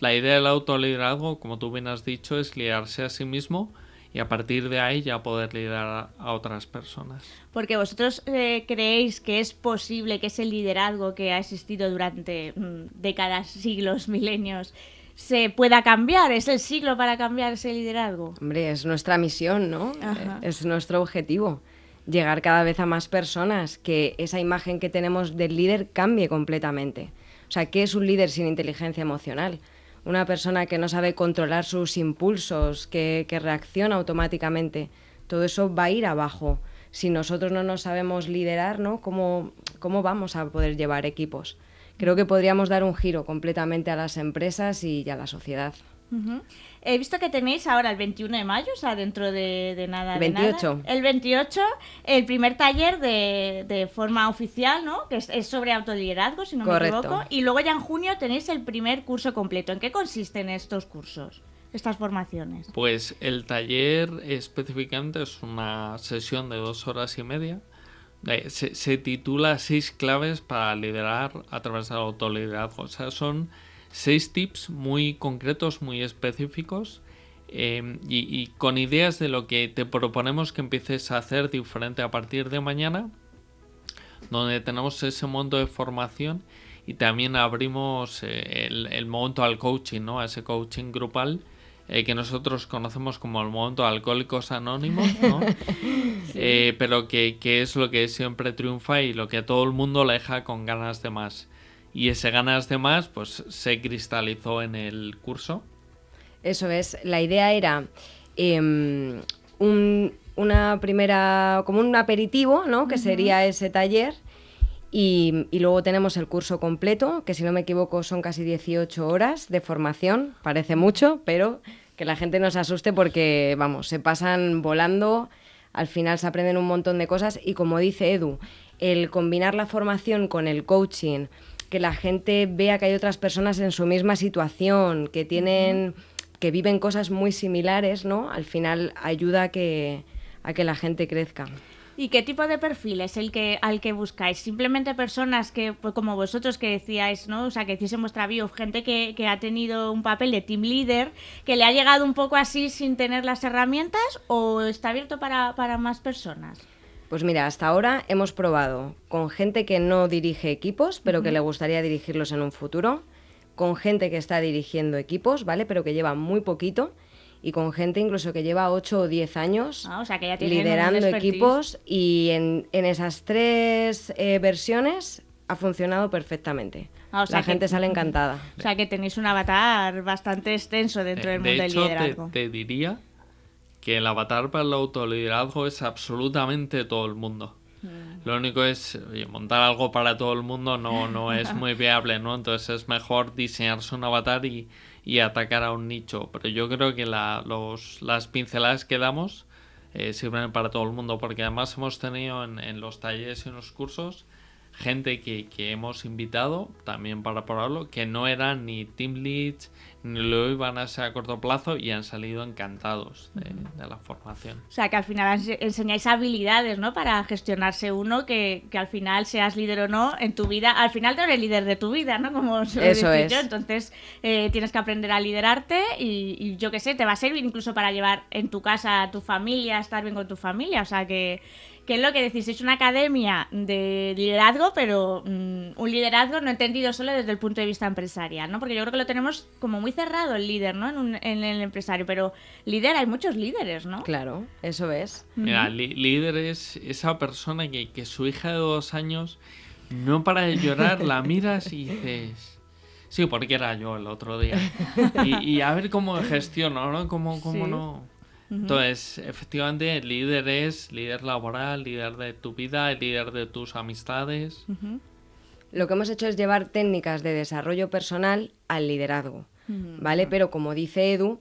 la idea del autoliderazgo, como tú bien has dicho, es liderarse a sí mismo y a partir de ahí ya poder liderar a, otras personas. Porque vosotros eh, creéis que es posible que ese liderazgo que ha existido durante mm, décadas, siglos, milenios, se pueda cambiar? ¿Es el siglo para cambiar ese liderazgo? Hombre, es nuestra misión, ¿no? Es nuestro objetivo. Llegar cada vez a más personas, que esa imagen que tenemos del líder cambie completamente. O sea, ¿qué es un líder sin inteligencia emocional? Una persona que no sabe controlar sus impulsos, que, reacciona automáticamente, todo eso va a ir abajo. Si nosotros no nos sabemos liderar, ¿no? ¿Cómo, ¿Cómo vamos a poder llevar equipos? Creo que podríamos dar un giro completamente a las empresas y a la sociedad. He visto que tenéis ahora el 21 de mayo, o sea, dentro de, nada. El 28. el 28, el primer taller de, forma oficial, ¿no? Que es, sobre autoliderazgo, si no me equivoco. Y luego ya en junio tenéis el primer curso completo. ¿En qué consisten estos cursos? Estas formaciones. Pues el taller específicamente es una sesión de dos horas y media. Se, se titula Seis claves para liderar a través del autoliderazgo. O sea, son seis tips muy concretos, muy específicos em, y, con ideas de lo que te proponemos que empieces a hacer diferente a partir de mañana, donde tenemos ese monto de formación y también abrimos eh, el, el, monto al coaching, ¿no? a ese coaching grupal eh, que nosotros conocemos como el momento Alcohólicos Anónimos, ¿no? Eh, pero que, que, es lo que siempre triunfa y lo que todo el mundo le deja con ganas de más. Y ese ganas de más, pues se cristalizó en el curso. Eso es, la idea era em, un, una primera, como un aperitivo, ¿no? Que sería ese taller. Y, y, luego tenemos el curso completo, que si no me equivoco son casi 18 horas de formación, parece mucho, pero que la gente no se asuste porque, vamos, se pasan volando, al final se aprenden un montón de cosas y como dice Edu, el combinar la formación con el coaching, que la gente vea que hay otras personas en su misma situación, que tienen, que viven cosas muy similares, ¿no? Al final ayuda a que, a que la gente crezca. ¿Y qué tipo de perfil es el que al que buscáis? Simplemente personas que, pues como vosotros que decíais, ¿no? O sea, que decís en vuestra bio, gente que, que, ha tenido un papel de team leader, que le ha llegado un poco así sin tener las herramientas, o está abierto para, para más personas? Pues mira, hasta ahora hemos probado con gente que no dirige equipos, pero uh -huh. que le gustaría dirigirlos en un futuro, con gente que está dirigiendo equipos, ¿vale? Pero que lleva muy poquito y con gente incluso que lleva 8 o 10 años ah, o sea, que ya liderando equipos y en, en esas tres eh, versiones ha funcionado perfectamente. Ah, o sea La gente que, sale encantada. O sea que tenéis un avatar bastante extenso dentro Eh, del de mundo hecho, del liderazgo. Te, te diría que el avatar para el autoliderazgo es absolutamente todo el mundo. Mm. Lo único es, oye, montar algo para todo el mundo no, no es muy viable, ¿no? Entonces es mejor diseñarse un avatar y, y atacar a un nicho. Pero yo creo que la, los, las pinceladas que damos eh, sirven para todo el mundo, porque además hemos tenido en, en los talleres y en los cursos gente que, que, hemos invitado también para probarlo, que no eran ni team leads, lo iban a ser a corto plazo y han salido encantados de, de la formación. O sea, que al final enseñáis habilidades, ¿no? Para gestionarse uno, que, que, al final seas líder o no en tu vida. Al final tú eres líder de tu vida, ¿no? Como Eso decir es. yo. Entonces eh, tienes que aprender a liderarte y, y yo qué sé, te va a servir incluso para llevar en tu casa a tu familia, estar bien con tu familia. O sea, que que es lo que decís, es una academia de liderazgo, pero mmm, un liderazgo no entendido solo desde el punto de vista empresarial, ¿no? Porque yo creo que lo tenemos como muy cerrado el líder, ¿no? En, un, en el empresario, pero líder hay muchos líderes, ¿no? Claro, eso es. Mira, líder es esa persona que, que su hija de dos años no para de llorar, la miras y dices... Sí, porque era yo el otro día. Y, y a ver cómo gestiono, ¿no? Cómo, cómo Sí. no... Entonces, efectivamente, el líder es líder laboral, líder de tu vida, líder de tus amistades. Uh -huh. Lo que hemos hecho es llevar técnicas de desarrollo personal al liderazgo, uh -huh. ¿vale? Pero como dice Edu,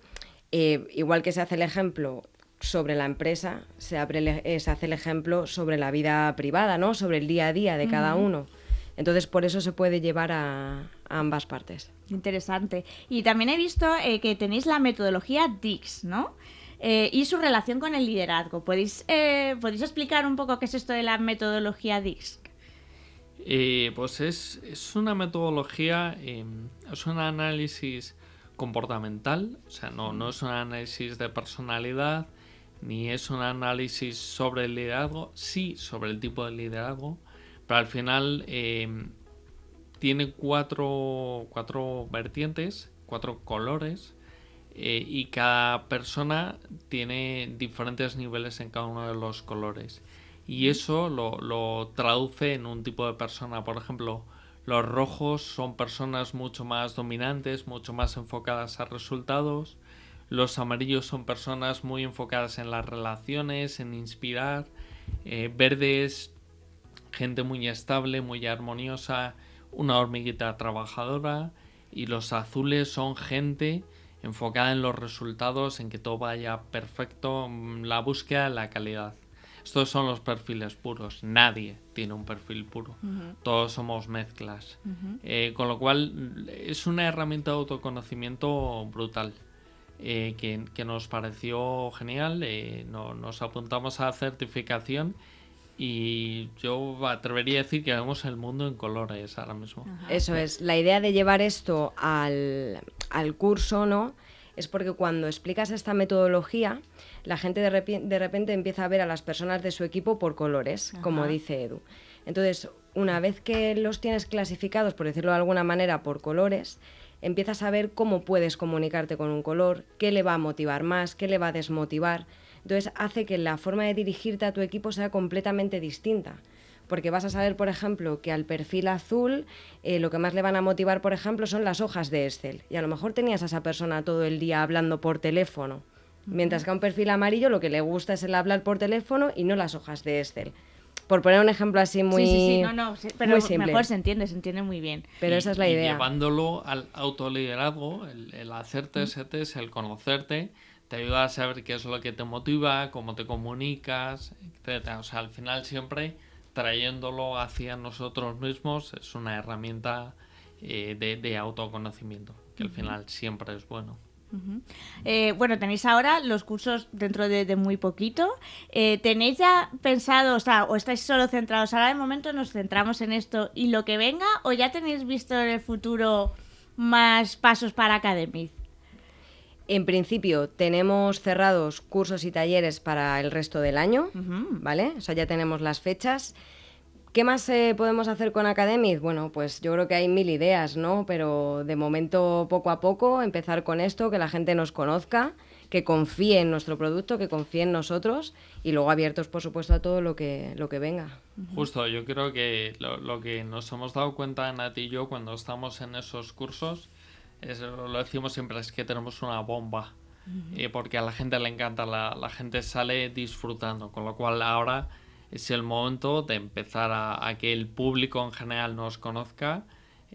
eh, igual que se hace el ejemplo sobre la empresa, se, abre, eh, se, hace el ejemplo sobre la vida privada, ¿no? Sobre el día a día de cada uh -huh. uno. Entonces, por eso se puede llevar a, a ambas partes. Interesante. Y también he visto eh, que tenéis la metodología DIX, ¿no? Eh, y su relación con el liderazgo. ¿Podéis, eh, ¿Podéis explicar un poco qué es esto de la metodología DISC? Eh, pues es, es, una metodología, em, es un análisis comportamental, o sea, no, no es un análisis de personalidad, ni es un análisis sobre el liderazgo, sí sobre el tipo de liderazgo, pero al final em, tiene cuatro, cuatro vertientes, cuatro colores, eh, y cada persona tiene diferentes niveles en cada uno de los colores. Y eso lo, lo, traduce en un tipo de persona. Por ejemplo, los rojos son personas mucho más dominantes, mucho más enfocadas a resultados. Los amarillos son personas muy enfocadas en las relaciones, en inspirar. Eh, verdes, gente muy estable, muy armoniosa, una hormiguita trabajadora. Y los azules son gente enfocada en los resultados, en que todo vaya perfecto, mm, la búsqueda, la calidad. Estos son los perfiles puros. Nadie tiene un perfil puro. Uh -huh. Todos somos mezclas. Uh -huh. eh, con lo cual es una herramienta de autoconocimiento brutal. Eh, que, que, nos pareció genial. Eh, no, nos apuntamos a la certificación y yo atrevería a decir que vemos el mundo en colores ahora mismo. Ajá. Eso es, la idea de llevar esto al, al, curso, ¿no? Es porque cuando explicas esta metodología, la gente de, repente, de repente empieza a ver a las personas de su equipo por colores, Ajá. como dice Edu. Entonces, una vez que los tienes clasificados, por decirlo de alguna manera, por colores, empiezas a ver cómo puedes comunicarte con un color, qué le va a motivar más, qué le va a desmotivar. Entonces hace que la forma de dirigirte a tu equipo sea completamente distinta. Porque vas a saber, por ejemplo, que al perfil azul eh, lo que más le van a motivar, por ejemplo, son las hojas de Excel. Y a lo mejor tenías a esa persona todo el día hablando por teléfono. Mientras que a un perfil amarillo lo que le gusta es el hablar por teléfono y no las hojas de Excel. Por poner un ejemplo así muy, sí, sí, sí, no, no, sí, pero muy simple. mejor se entiende, se entiende muy bien. Pero Y- esa es la y idea. Llevándolo al autoliderazgo, el, el hacerte ese test, el conocerte, te ayuda a saber qué es lo que te motiva, cómo te comunicas, etc. O sea, al final siempre trayéndolo hacia nosotros mismos es una herramienta eh, de, de autoconocimiento, que al final siempre es bueno. Eh, bueno, tenéis ahora los cursos dentro de, de muy poquito. Eh, ¿Tenéis ya pensado, o sea, o estáis solo centrados? Ahora de momento nos centramos en esto y lo que venga, o ya tenéis visto en el futuro más pasos para Academy? En principio tenemos cerrados cursos y talleres para el resto del año. ¿vale? O sea, ya tenemos las fechas. ¿Qué más eh, podemos hacer con Academy? Bueno, pues yo creo que hay mil ideas, ¿no? Pero de momento, poco a poco, empezar con esto, que la gente nos conozca, que confíe en nuestro producto, que confíe en nosotros y luego abiertos, por supuesto, a todo lo que, lo que venga. Justo, yo creo que lo, lo que nos hemos dado cuenta, Nati y yo, cuando estamos en esos cursos, es, lo decimos siempre, es que tenemos una bomba. Eh, porque a la gente le encanta, la, la gente sale disfrutando, con lo cual ahora es el momento de empezar a, a que el público en general nos conozca.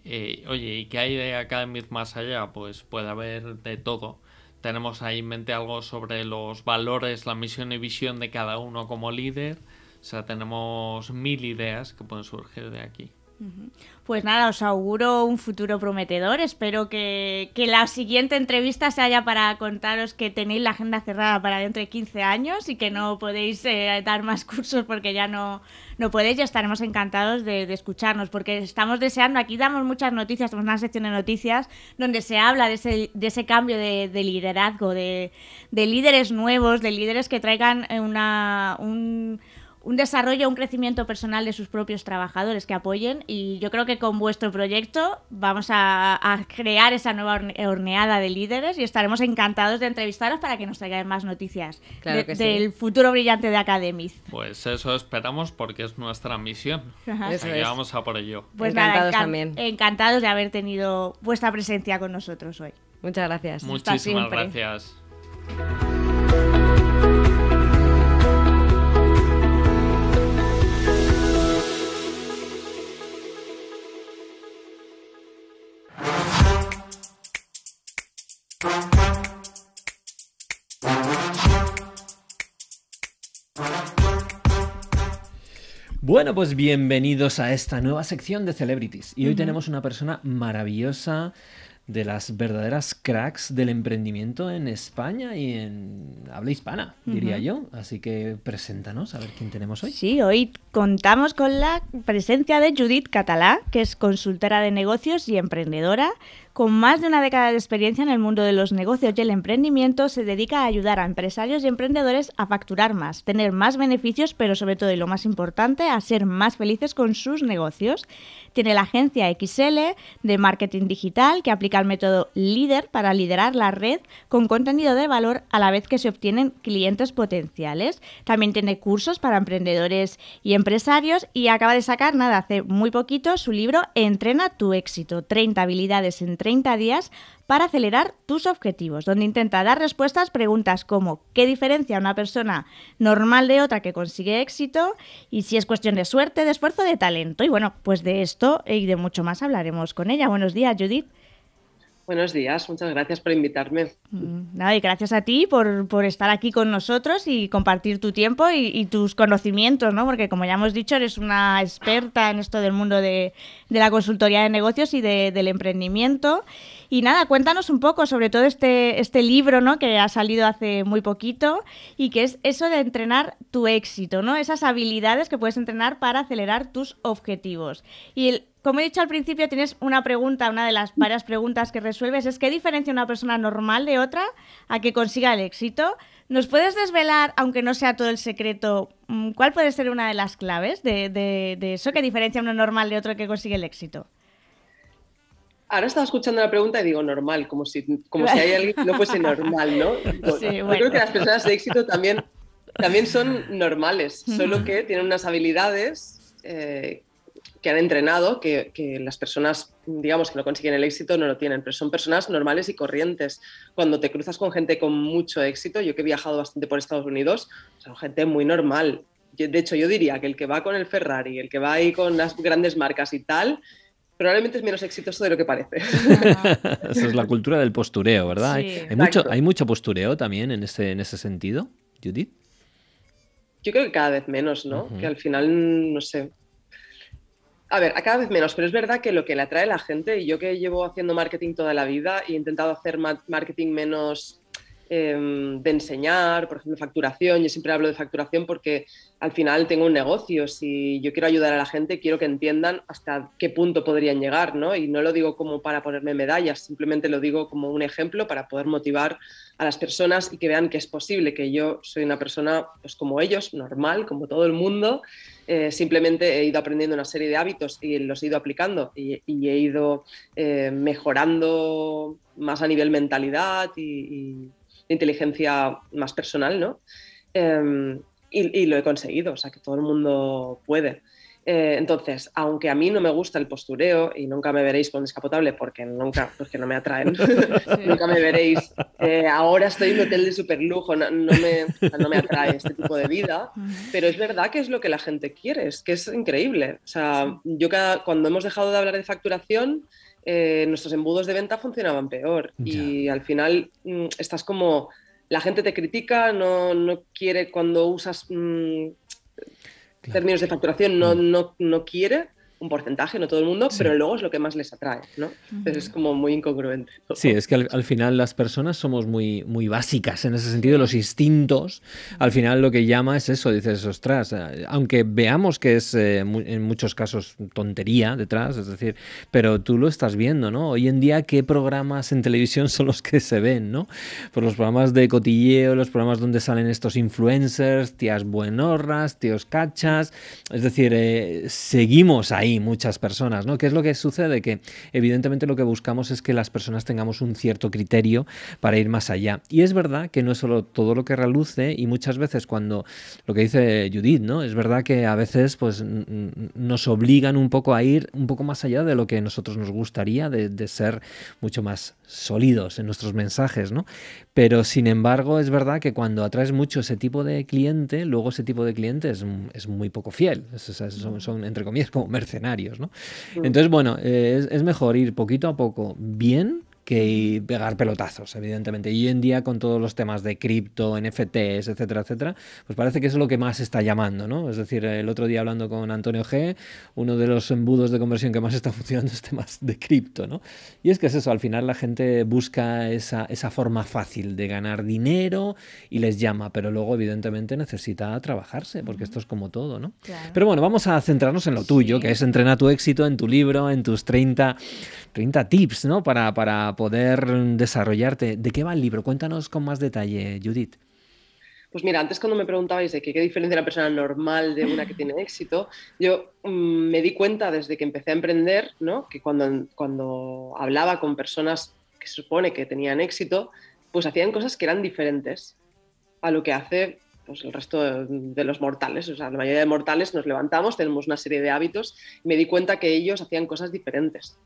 Eh, oye, ¿y qué hay de Academy más allá? Pues puede haber de todo. Tenemos ahí en mente algo sobre los valores, la misión y visión de cada uno como líder. O sea, tenemos mil ideas que pueden surgir de aquí. Pues nada, os auguro un futuro prometedor. Espero que, que la siguiente entrevista sea ya para contaros que tenéis la agenda cerrada para dentro de 15 años y que no podéis eh, dar más cursos porque ya no, no podéis y estaremos encantados de, escucharnos porque estamos deseando, aquí damos muchas noticias, tenemos una sección de noticias donde se habla de ese, de ese cambio de, de liderazgo, de, de líderes nuevos, de líderes que traigan eh, una... Un, un desarrollo, un crecimiento personal de sus propios trabajadores que apoyen y yo creo que con vuestro proyecto vamos a, a crear esa nueva horne- horneada de líderes y estaremos encantados de entrevistaros para que nos traigan más noticias Claro de- que sí. del futuro brillante de Academy. Pues eso esperamos porque es nuestra misión. Eso es. vamos a por ello. Pues Encantados nada, encan- también. encantados de haber tenido vuestra presencia con nosotros hoy. Muchas gracias. Muchísimas gracias. Bueno, pues bienvenidos a esta nueva sección de Celebrities. Y hoy tenemos una persona maravillosa de las verdaderas cracks del emprendimiento en España y en habla hispana, diría yo. Así que preséntanos a ver quién tenemos hoy. Sí, hoy contamos con la presencia de Judith Catalá, que es consultora de negocios y emprendedora. Con más de una década de experiencia en el mundo de los negocios y el emprendimiento, se dedica a ayudar a empresarios y emprendedores a facturar más, tener más beneficios, pero sobre todo y lo más importante, a ser más felices con sus negocios. Tiene la agencia XL de marketing digital que aplica el método líder para liderar la red con contenido de valor a la vez que se obtienen clientes potenciales. También tiene cursos para emprendedores y empresarios y acaba de sacar, nada, hace muy poquito, su libro Entrena tu éxito, 30 habilidades en 30 días para acelerar tus objetivos, donde intenta dar respuestas a preguntas como ¿qué diferencia una persona normal de otra que consigue éxito? Y si es cuestión de suerte, de esfuerzo, de talento. Y bueno, pues de esto y de mucho más hablaremos con ella. Buenos días, Judith. Buenos días, muchas gracias por invitarme. Mm, Nada, y gracias a ti por, por estar aquí con nosotros y compartir tu tiempo y, tus conocimientos, ¿no? Porque como ya hemos dicho, eres una experta en esto del mundo de, de la consultoría de negocios y de- del emprendimiento. Y nada, cuéntanos un poco sobre todo este, este libro, ¿no? Que ha salido hace muy poquito y que es eso de entrenar tu éxito, ¿no? Esas habilidades que puedes entrenar para acelerar tus objetivos. Y el- como he dicho al principio, tienes una pregunta, una de las varias preguntas que resuelves es ¿qué diferencia una persona normal de otra a que consiga el éxito? ¿Nos puedes desvelar, aunque no sea todo el secreto, mm, cuál puede ser una de las claves de, de- de eso que diferencia a uno normal de otro que consigue el éxito? ahora estaba escuchando la pregunta y digo normal, como si, como si hay alguien que no fuese normal, ¿no? Yo creo que las personas de éxito también, también son normales, solo que tienen unas habilidades eh, que han entrenado, que, las personas, digamos, que no consiguen el éxito no lo tienen, pero son personas normales y corrientes. Cuando te cruzas con gente con mucho éxito, yo que he viajado bastante por Estados Unidos, son gente muy normal. de hecho, yo diría que el que va con el Ferrari, el que va ahí con las grandes marcas y tal, probablemente es menos exitoso de lo que parece. Esa es la cultura del postureo, ¿verdad? hay, mucho, hay mucho postureo también en ese, en ese sentido, Judith. Yo creo que cada vez menos, ¿no? Que al final, no sé, a ver, a cada vez menos, pero es verdad que lo que le atrae la gente, y yo que llevo haciendo marketing toda la vida y he intentado hacer marketing menos em, de enseñar, por ejemplo, facturación, yo siempre hablo de facturación porque al final tengo un negocio, si yo quiero ayudar a la gente, quiero que entiendan hasta qué punto podrían llegar, ¿no? Y no lo digo como para ponerme medallas, simplemente lo digo como un ejemplo para poder motivar a las personas y que vean que es posible, que yo soy una persona pues como ellos, normal, como todo el mundo, eh, simplemente he ido aprendiendo una serie de hábitos y los he ido aplicando y, he ido eh, mejorando más a nivel mentalidad y, inteligencia más personal, ¿no? Em, y, y, lo he conseguido, o sea que todo el mundo puede. Eh, entonces, aunque a mí no me gusta el postureo y nunca me veréis con descapotable porque nunca, porque no me atraen, nunca me veréis. Eh, ahora estoy en un hotel de super lujo, no, me, no, me, atrae este tipo de vida, pero es verdad que es lo que la gente quiere, es que es increíble. O sea, yo cuando hemos dejado de hablar de facturación, eh, nuestros embudos de venta funcionaban peor. Y al final mm, estás como, la gente te critica, no, no quiere cuando usas... Mm, términos de facturación no, mm. no, no quiere un porcentaje, no todo el mundo, pero luego es lo que más les atrae, ¿no? es como muy incongruente. Sí, es que al, final las personas somos muy, muy básicas en ese sentido, los instintos, al final lo que llama es eso, dices, ostras, eh, aunque veamos que es eh, en muchos casos tontería detrás, es decir, pero tú lo estás viendo, ¿no? Hoy en día, ¿qué programas en televisión son los que se ven, ¿no? Pues los programas de cotilleo, los programas donde salen estos influencers, tías buenorras, tíos cachas, es decir, eh, seguimos ahí muchas personas, ¿no? ¿Qué es lo que sucede? Que evidentemente lo que buscamos es que las personas tengamos un cierto criterio para ir más allá. Y es verdad que no es solo todo lo que reluce y muchas veces cuando, lo que dice Judith, ¿no? Es verdad que a veces pues nos obligan un poco a ir un poco más allá de lo que nosotros nos gustaría, de, ser mucho más sólidos en nuestros mensajes, ¿no? Pero sin embargo es verdad que cuando atraes mucho ese tipo de cliente, luego ese tipo de cliente es, muy poco fiel, son, son, entre comillas como mercenarios, ¿no? Mm. Entonces, bueno, es, es mejor ir poquito a poco bien que pegar pelotazos, evidentemente. Y hoy en día con todos los temas de cripto, NFTs, etcétera, etcétera, pues parece que es lo que más está llamando, ¿no? Es decir, el otro día hablando con Antonio G, uno de los embudos de conversión que más está funcionando es temas de cripto, ¿no? Y es que es eso, al final la gente busca esa, esa forma fácil de ganar dinero y les llama, pero luego evidentemente necesita trabajarse, porque esto es como todo, ¿no? Pero bueno, vamos a centrarnos en lo tuyo, que es entrenar tu éxito en tu libro, en tus 30, 30 tips, ¿no? Para, para poder desarrollarte. ¿De qué va el libro? Cuéntanos con más detalle, Judith. Pues mira, antes cuando me preguntabais de qué, diferencia una persona normal de una que tiene éxito, yo mm, me di cuenta desde que empecé a emprender, ¿no? que cuando, cuando hablaba con personas que se supone que tenían éxito, pues hacían cosas que eran diferentes a lo que hace pues, el resto de, los mortales. O sea, la mayoría de mortales nos levantamos, tenemos una serie de hábitos y me di cuenta que ellos hacían cosas diferentes.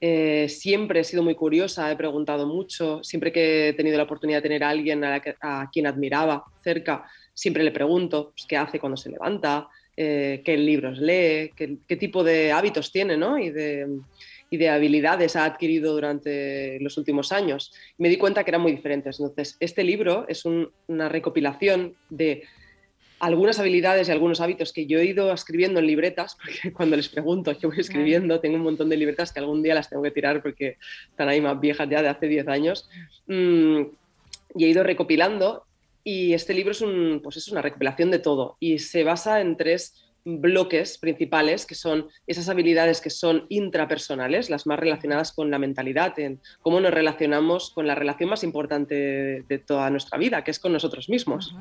Eh, siempre he sido muy curiosa, he preguntado mucho, siempre que he tenido la oportunidad de tener a alguien a, quien admiraba cerca, siempre le pregunto pues, qué hace cuando se levanta, eh, qué libros lee, qué, tipo de hábitos tiene y, de, habilidades ha adquirido durante los últimos años. Me di cuenta que eran muy diferentes. Entonces, este libro es una recopilación de algunas habilidades y algunos hábitos que yo he ido escribiendo en libretas, porque cuando les pregunto qué voy escribiendo, tengo un montón de libretas que algún día las tengo que tirar porque están ahí más viejas ya de hace 10 años, mm, y he ido recopilando y este libro es, un, pues es una recopilación de todo y se basa en tres bloques principales que son esas habilidades que son intrapersonales, las más relacionadas con la mentalidad, en cómo nos relacionamos con la relación más importante de, toda nuestra vida, que es con nosotros mismos.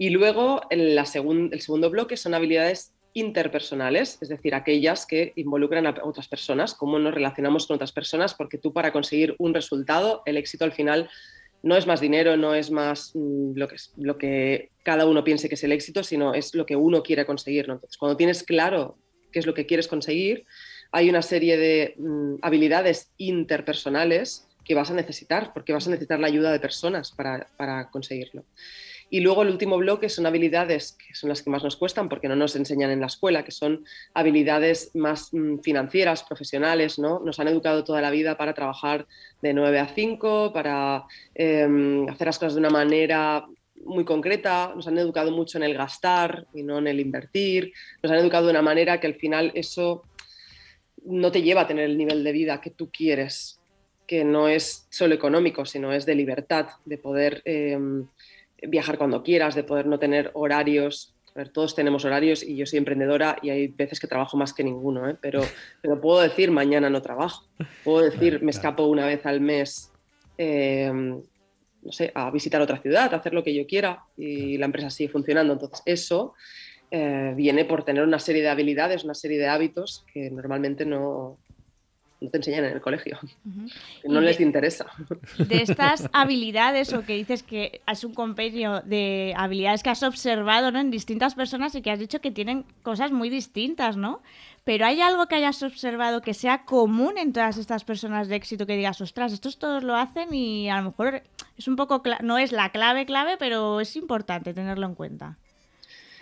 Y luego el segundo bloque son habilidades interpersonales, es decir, aquellas que involucran a otras personas, cómo nos relacionamos con otras personas, porque tú para conseguir un resultado, el éxito al final no es más dinero, no es más mm, lo, que, cada uno piense que es el éxito, sino es lo que uno quiere conseguir. Entonces, cuando tienes claro qué es lo que quieres conseguir, hay una serie de mm, habilidades interpersonales que vas a necesitar, porque vas a necesitar la ayuda de personas para conseguirlo. Y luego el último bloque son habilidades que son las que más nos cuestan porque no nos enseñan en la escuela, que son habilidades más mm, financieras, profesionales, ¿no? Nos han educado toda la vida para trabajar de 9 a 5, para em, hacer las cosas de una manera muy concreta, nos han educado mucho en el gastar y no en el invertir, nos han educado de una manera que al final eso no te lleva a tener el nivel de vida que tú quieres, que no es solo económico, sino es de libertad, de poder em, viajar cuando quieras, de poder no tener horarios. A ver, todos tenemos horarios y yo soy emprendedora y hay veces que trabajo más que ninguno, ¿eh? pero, pero puedo decir mañana no trabajo. Puedo decir me escapo una vez al mes, eh, no sé, a visitar otra ciudad, a hacer lo que yo quiera y la empresa sigue funcionando. Entonces, eso eh, viene por tener una serie de habilidades, una serie de hábitos que normalmente no, no te enseñan en el colegio. No les interesa. De estas habilidades, o que dices que es un compendio de habilidades que has observado ¿no? en distintas personas y que has dicho que tienen cosas muy distintas, ¿no? Pero ¿hay algo que hayas observado que sea común en todas estas personas de éxito que digas, ostras, estos todos lo hacen y a lo mejor es un poco, no es la clave clave, pero es importante tenerlo en cuenta?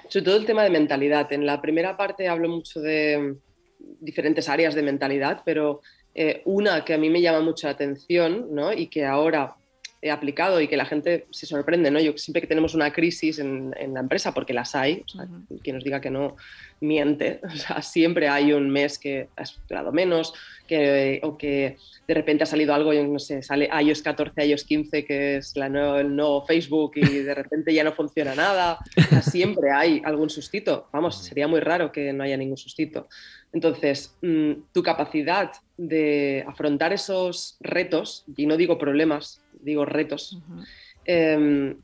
Sobre todo el tema de mentalidad. En la primera parte hablo mucho de diferentes áreas de mentalidad, pero eh, una que a mí me llama mucho la atención ¿no? y que ahora he aplicado y que la gente se sorprende, ¿no? Yo siempre que tenemos una crisis en, la empresa, porque las hay, quien nos diga que no miente, o sea, siempre hay un mes que has esperado menos, que, o que de repente ha salido algo, no sé, sale iOS 14, iOS 15, que es la el nuevo Facebook y de repente ya no funciona nada, siempre hay algún sustito, vamos, sería muy raro que no haya ningún sustito. Entonces, mm, tu capacidad de afrontar esos retos, y no digo problemas, digo retos, em,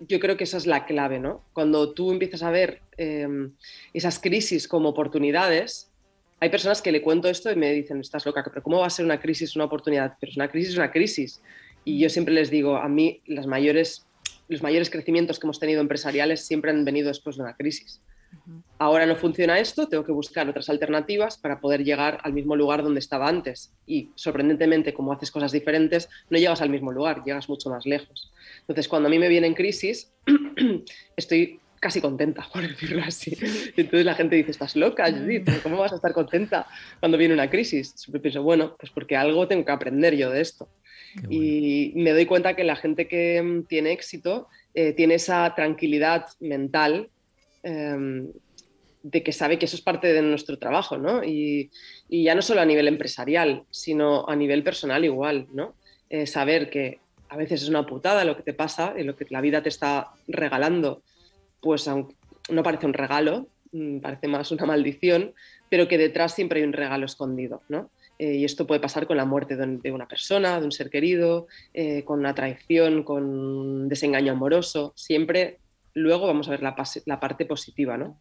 yo creo que esa es la clave, ¿no? Cuando tú empiezas a ver em, esas crisis como oportunidades, hay personas que le cuento esto y me dicen, estás loca, pero ¿cómo va a ser una crisis una oportunidad? Pero es una crisis, es una crisis. Y yo siempre les digo, a mí las mayores, los mayores crecimientos que hemos tenido empresariales siempre han venido después de una crisis. Ahora no funciona esto, tengo que buscar otras alternativas para poder llegar al mismo lugar donde estaba antes. Y sorprendentemente, como haces cosas diferentes, no llegas al mismo lugar, llegas mucho más lejos. Entonces, cuando a mí me viene en crisis, estoy casi contenta, por decirlo así. Entonces la gente dice, estás loca, Judith, ¿cómo vas a estar contenta cuando viene una crisis? Siempre pienso, bueno, pues porque algo tengo que aprender yo de esto. Y me doy cuenta que la gente que mm, tiene éxito eh, tiene esa tranquilidad mental Em, de que sabe que eso es parte de nuestro trabajo, ¿no? Y, ya no solo a nivel empresarial, sino a nivel personal igual, ¿no? Eh, saber que a veces es una putada lo que te pasa y lo que la vida te está regalando, pues no parece un regalo, mm, parece más una maldición, pero que detrás siempre hay un regalo escondido, ¿no? Eh, y esto puede pasar con la muerte de, una persona, de un ser querido, eh, con una traición, con un desengaño amoroso. Siempre luego vamos a ver la, parte positiva, ¿no?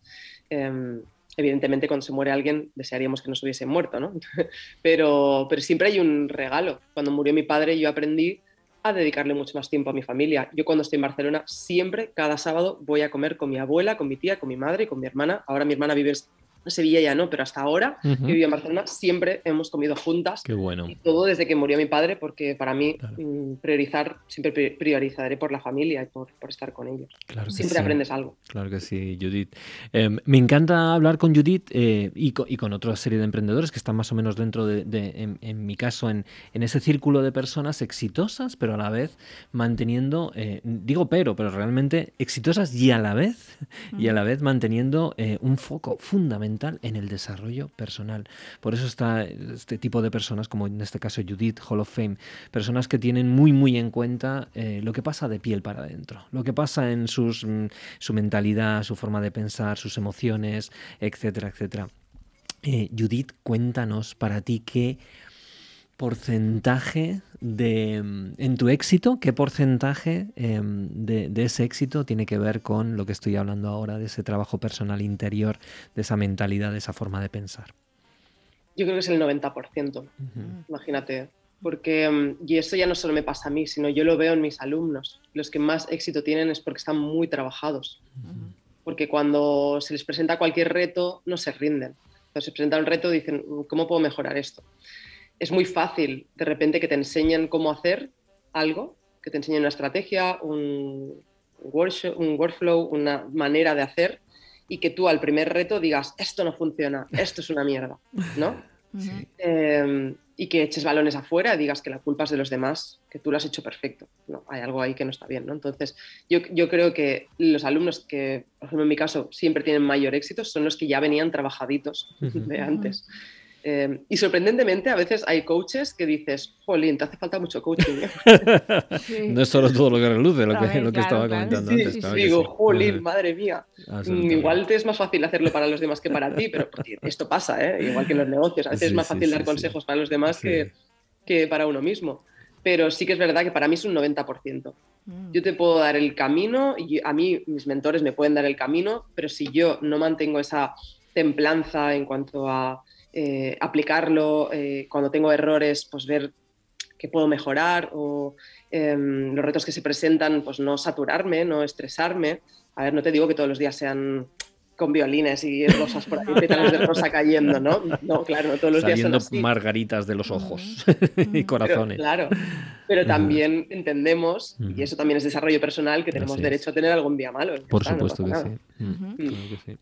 Em, evidentemente, cuando se muere alguien, desearíamos que no se hubiese muerto, ¿no? pero, pero siempre hay un regalo. Cuando murió mi padre, yo aprendí a dedicarle mucho más tiempo a mi familia. Yo cuando estoy en Barcelona, siempre, cada sábado, voy a comer con mi abuela, con mi tía, con mi madre y con mi hermana. Ahora mi hermana vive Sevilla ya no, pero hasta ahora, que vivía en Barcelona, siempre hemos comido juntas. Qué bueno. Y todo desde que murió mi padre, porque para mí mm, priorizar, siempre priorizaré por la familia y por, por estar con ellos. Claro siempre aprendes algo. Claro que sí, Judith. Em, me encanta hablar con Judith eh, y, con, y, con, otra serie de emprendedores que están más o menos dentro de, en, en, mi caso, en, en, ese círculo de personas exitosas, pero a la vez manteniendo, eh, digo pero, pero realmente exitosas y a la vez, y a la vez manteniendo eh, un foco fundamental en el desarrollo personal. Por eso está este tipo de personas, como en este caso Judith Hall of Fame, personas que tienen muy, muy en cuenta eh, lo que pasa de piel para adentro, lo que pasa en sus, mm, su mentalidad, su forma de pensar, sus emociones, etcétera, etcétera. Eh, Judith, cuéntanos para ti qué porcentaje de, mm, en tu éxito, qué porcentaje em, de, de, ese éxito tiene que ver con lo que estoy hablando ahora, de ese trabajo personal interior, de esa mentalidad, de esa forma de pensar? Yo creo que es el 90%, imagínate. Porque, mm, y eso ya no solo me pasa a mí, sino yo lo veo en mis alumnos. Los que más éxito tienen es porque están muy trabajados. Porque cuando se les presenta cualquier reto, no se rinden. Cuando se presenta un reto, dicen, ¿cómo puedo mejorar esto? Es muy fácil de repente que te enseñen cómo hacer algo, que te enseñen una estrategia, un, un workflow, una manera de hacer y que tú al primer reto digas, esto no funciona, esto es una mierda, ¿no? Em, y que eches balones afuera y digas que la culpa es de los demás, que tú lo has hecho perfecto. No, hay algo ahí que no está bien, ¿no? Entonces, yo, yo creo que los alumnos que, por ejemplo, en mi caso, siempre tienen mayor éxito son los que ya venían trabajaditos de antes. Em, y sorprendentemente, a veces hay coaches que dices, jolín, te hace falta mucho coaching. ¿eh? No es solo todo lo que reluce, lo que, lo que estaba comentando antes. Sí, digo, jolín, madre mía. Mm, igual te es más fácil hacerlo para los demás que para ti, pero esto pasa, ¿eh? igual que en los negocios. A veces es más fácil dar consejos para los demás que, que para uno mismo. Pero sí que es verdad que para mí es un 90%. Mm. Yo te puedo dar el camino y a mí mis mentores me pueden dar el camino, pero si yo no mantengo esa templanza en cuanto a eh, aplicarlo eh, cuando tengo errores, pues ver qué puedo mejorar o em, los retos que se presentan, pues no saturarme, no estresarme. A ver, no te digo que todos los días sean con violines y rosas por ahí, pétalos de rosa cayendo, ¿no? No, claro, no todos los días son así. margaritas de los ojos y corazones. claro, pero también entendemos, y eso también es desarrollo personal, que tenemos derecho a tener algún día malo. Por supuesto que, sí.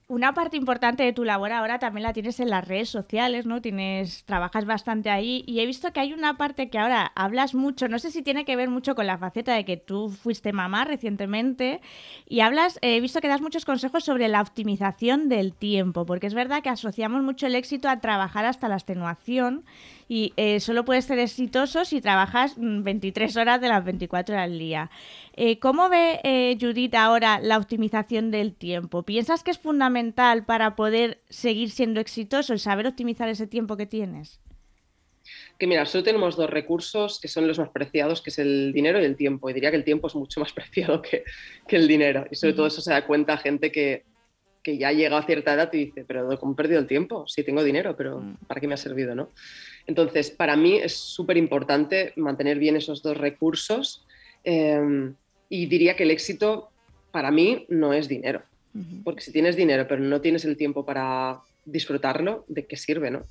Una parte importante de tu labor ahora también la tienes en las redes sociales, ¿no? Tienes, trabajas bastante ahí y he visto que hay una parte que ahora hablas mucho, no sé si tiene que ver mucho con la faceta de que tú fuiste mamá recientemente y hablas, he visto que das muchos consejos sobre la optimización del tiempo, porque es verdad que asociamos mucho el éxito a trabajar hasta la extenuación y eh, solo puedes ser exitoso si trabajas 23 mm, horas de las 24 horas al día. Eh, ¿Cómo ve eh, Judith ahora la optimización del tiempo? ¿Piensas que es fundamental para poder seguir siendo exitoso el saber optimizar ese tiempo que tienes? que mira, solo tenemos dos recursos que son los más preciados, que es el dinero y el tiempo. Y diría que el tiempo es mucho más preciado que, que el dinero. Y sobre todo eso se da cuenta gente que, que ya llega a cierta edad y dice, pero ¿cómo he perdido el tiempo? Sí tengo dinero, pero mm. ¿para qué me ha servido? ¿no? Entonces, para mí es súper importante mantener bien esos dos recursos em, y diría que el éxito para mí no es dinero, porque si tienes dinero pero no tienes el tiempo para disfrutarlo, ¿de qué sirve? ¿no?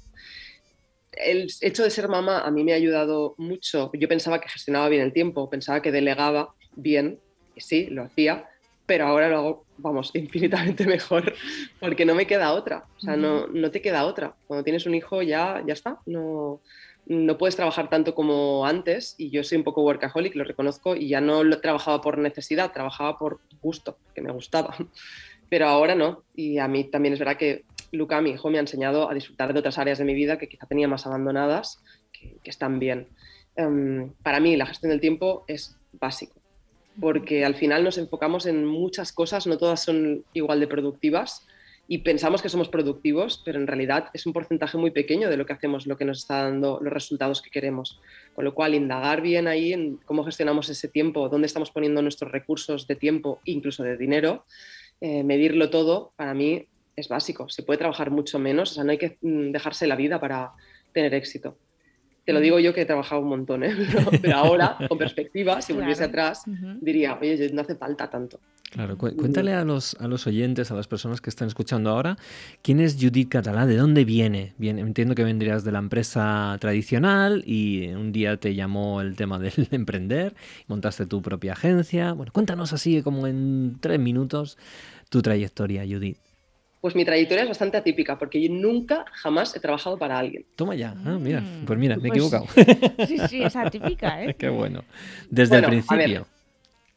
El hecho de ser mamá a mí me ha ayudado mucho. Yo pensaba que gestionaba bien el tiempo, pensaba que delegaba bien, y sí, lo hacía, pero ahora lo hago, vamos, infinitamente mejor, porque no me queda otra, o sea, no, no te queda otra. Cuando tienes un hijo ya, ya está, no, no puedes trabajar tanto como antes y yo soy un poco workaholic, lo reconozco, y ya no lo trabajaba por necesidad, trabajaba por gusto, que me gustaba, pero ahora no, y a mí también es verdad que Luca, mi hijo, me ha enseñado a disfrutar de otras áreas de mi vida que quizá tenía más abandonadas, que, están bien. Em, para mí la gestión del tiempo es básico porque al final nos enfocamos en muchas cosas, no todas son igual de productivas y pensamos que somos productivos, pero en realidad es un porcentaje muy pequeño de lo que hacemos, lo que nos está dando los resultados que queremos. Con lo cual, indagar bien ahí en cómo gestionamos ese tiempo, dónde estamos poniendo nuestros recursos de tiempo, incluso de dinero, eh, medirlo todo, para mí es básico. Se puede trabajar mucho menos, o sea, no hay que mm, dejarse la vida para tener éxito. Te lo digo yo que he trabajado un montón, ¿eh? pero, ahora, con perspectiva, si volviese atrás, diría, oye, no hace falta tanto. Claro, cuéntale a los, a los oyentes, a las personas que están escuchando ahora, ¿quién es Judith Catalá? ¿De dónde viene? Bien, entiendo que vendrías de la empresa tradicional y un día te llamó el tema del emprender, montaste tu propia agencia. Bueno, cuéntanos así como en tres minutos tu trayectoria, Judith. Pues mi trayectoria es bastante atípica porque yo nunca, jamás he trabajado para alguien. Toma ya, ah, mira, mm. pues mira, me he pues equivocado. Sí, sí, es atípica, ¿eh? Qué bueno. Desde el principio.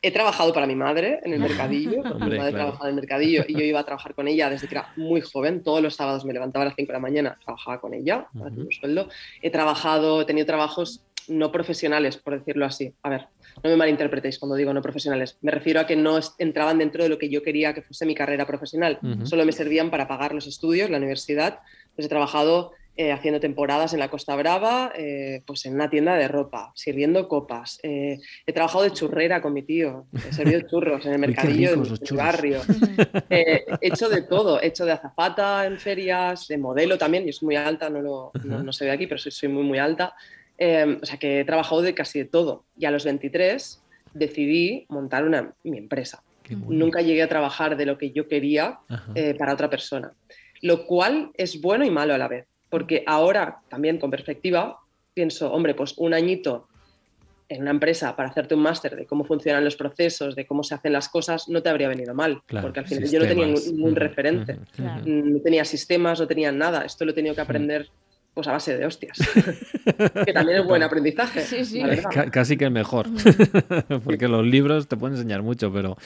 he trabajado para mi madre en el mercadillo. mi madre trabajaba en el mercadillo y yo iba a trabajar con ella desde que era muy joven. Todos los sábados me levantaba a las 5 de la mañana, trabajaba con ella, para un sueldo. He trabajado, he tenido trabajos no profesionales, por decirlo así. A ver, no me malinterpretéis cuando digo no profesionales. Me refiero a que no entraban dentro de lo que yo quería que fuese mi carrera profesional. Solo me servían para pagar los estudios, la universidad. Pues he trabajado eh, haciendo temporadas en la Costa Brava, eh, pues en una tienda de ropa, sirviendo copas. he trabajado de churrera con mi tío, he servido churros en el mercadillo del barrio. he hecho de todo, he hecho de azafata en ferias, de modelo también, yo soy muy alta, no, lo, no, se ve aquí, pero soy, soy muy, muy alta. O sea que he trabajado de casi de todo. Y a los 23 decidí montar una, mi empresa. Nunca llegué a trabajar de lo que yo quería eh, para otra persona, lo cual es bueno y malo a la vez, porque ahora también con perspectiva pienso, hombre, pues un añito en una empresa para hacerte un máster de cómo funcionan los procesos, de cómo se hacen las cosas, no te habría venido mal, porque al final yo no tenía ningún referente, no tenía sistemas, no tenía nada, esto lo he tenido que aprender pues a base de hostias. que también es buen aprendizaje. Sí, sí. casi que el mejor. Porque los libros te pueden enseñar mucho, pero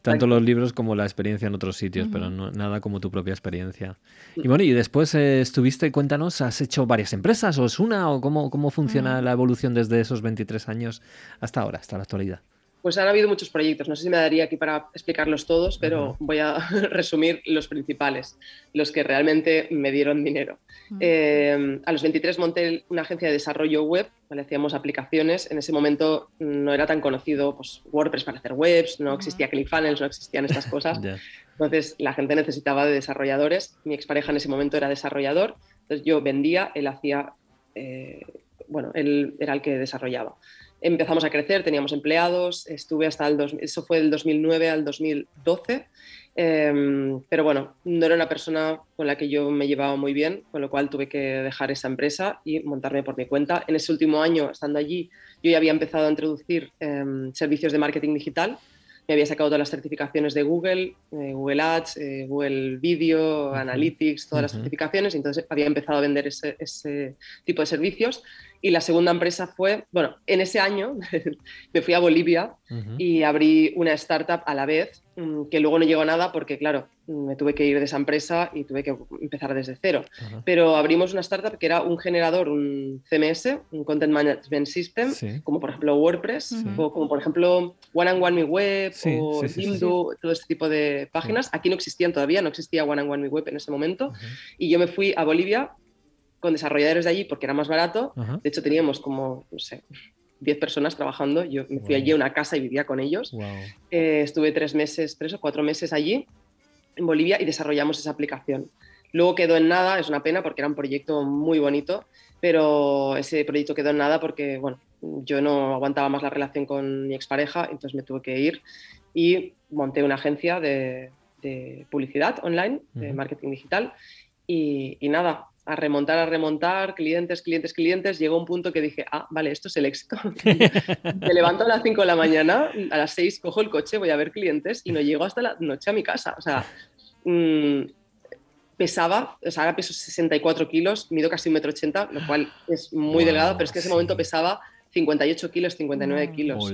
tanto los libros como la experiencia en otros sitios, pero nada como tu propia experiencia. Y bueno, y después eh, estuviste, cuéntanos, ¿has hecho varias empresas o es una o cómo, cómo funciona la evolución desde esos 23 años hasta ahora, hasta la actualidad? Pues han habido muchos proyectos, no sé si me daría aquí para explicarlos todos, pero voy a resumir los principales, los que realmente me dieron dinero. Eh, a los 23 monté una agencia de desarrollo web, ¿vale? hacíamos aplicaciones, en ese momento no era tan conocido pues, WordPress para hacer webs, no existía ClickFunnels, no existían estas cosas, entonces la gente necesitaba de desarrolladores, mi expareja en ese momento era desarrollador, entonces yo vendía, él hacía, eh, bueno, él era el que desarrollaba empezamos a crecer, teníamos empleados, estuve hasta el, eso fue del 2009 al 2012, em, pero bueno, no era una persona con la que yo me llevaba muy bien, con lo cual tuve que dejar esa empresa y montarme por mi cuenta. En ese último año, estando allí, yo ya había empezado a introducir em, servicios de marketing digital, me había sacado todas las certificaciones de Google, eh, Google Ads, eh, Google Video, Analytics, todas las certificaciones, y entonces había empezado a vender ese, ese tipo de servicios y la segunda empresa fue, bueno, en ese año me fui a Bolivia y abrí una startup a la vez, mm, que luego no llegó a nada porque, claro, me tuve que ir de esa empresa y tuve que empezar desde cero. Pero abrimos una startup que era un generador, un CMS, un Content Management System, como por ejemplo WordPress, o como por ejemplo One and One Me Web o Jimdo, todo este tipo de páginas. Aquí no existían todavía, no existía One and One Me Web en ese momento. Y yo me fui a Bolivia con desarrolladores de allí porque era más barato. De hecho, teníamos como, no sé, 10 personas trabajando. Yo me fui allí a una casa y vivía con ellos. Eh, estuve tres meses, tres o cuatro meses allí en Bolivia y desarrollamos esa aplicación. Luego quedó en nada, es una pena porque era un proyecto muy bonito, pero ese proyecto quedó en nada porque, bueno, yo no aguantaba más la relación con mi expareja, entonces me tuve que ir y monté una agencia de, publicidad online, de marketing digital. Y, y, nada, a remontar, a remontar, clientes, clientes, clientes, llegó un punto que dije, ah, vale, esto es el éxito. Me levanto a las 5 de la mañana, a las 6 cojo el coche, voy a ver clientes y no llego hasta la noche a mi casa. O sea, mm, pesaba, o sea, ahora peso 64 kilos, mido casi 1,80 m, lo cual es muy delgado, pero es que en ese momento pesaba 58 kilos, 59 mm. kilos.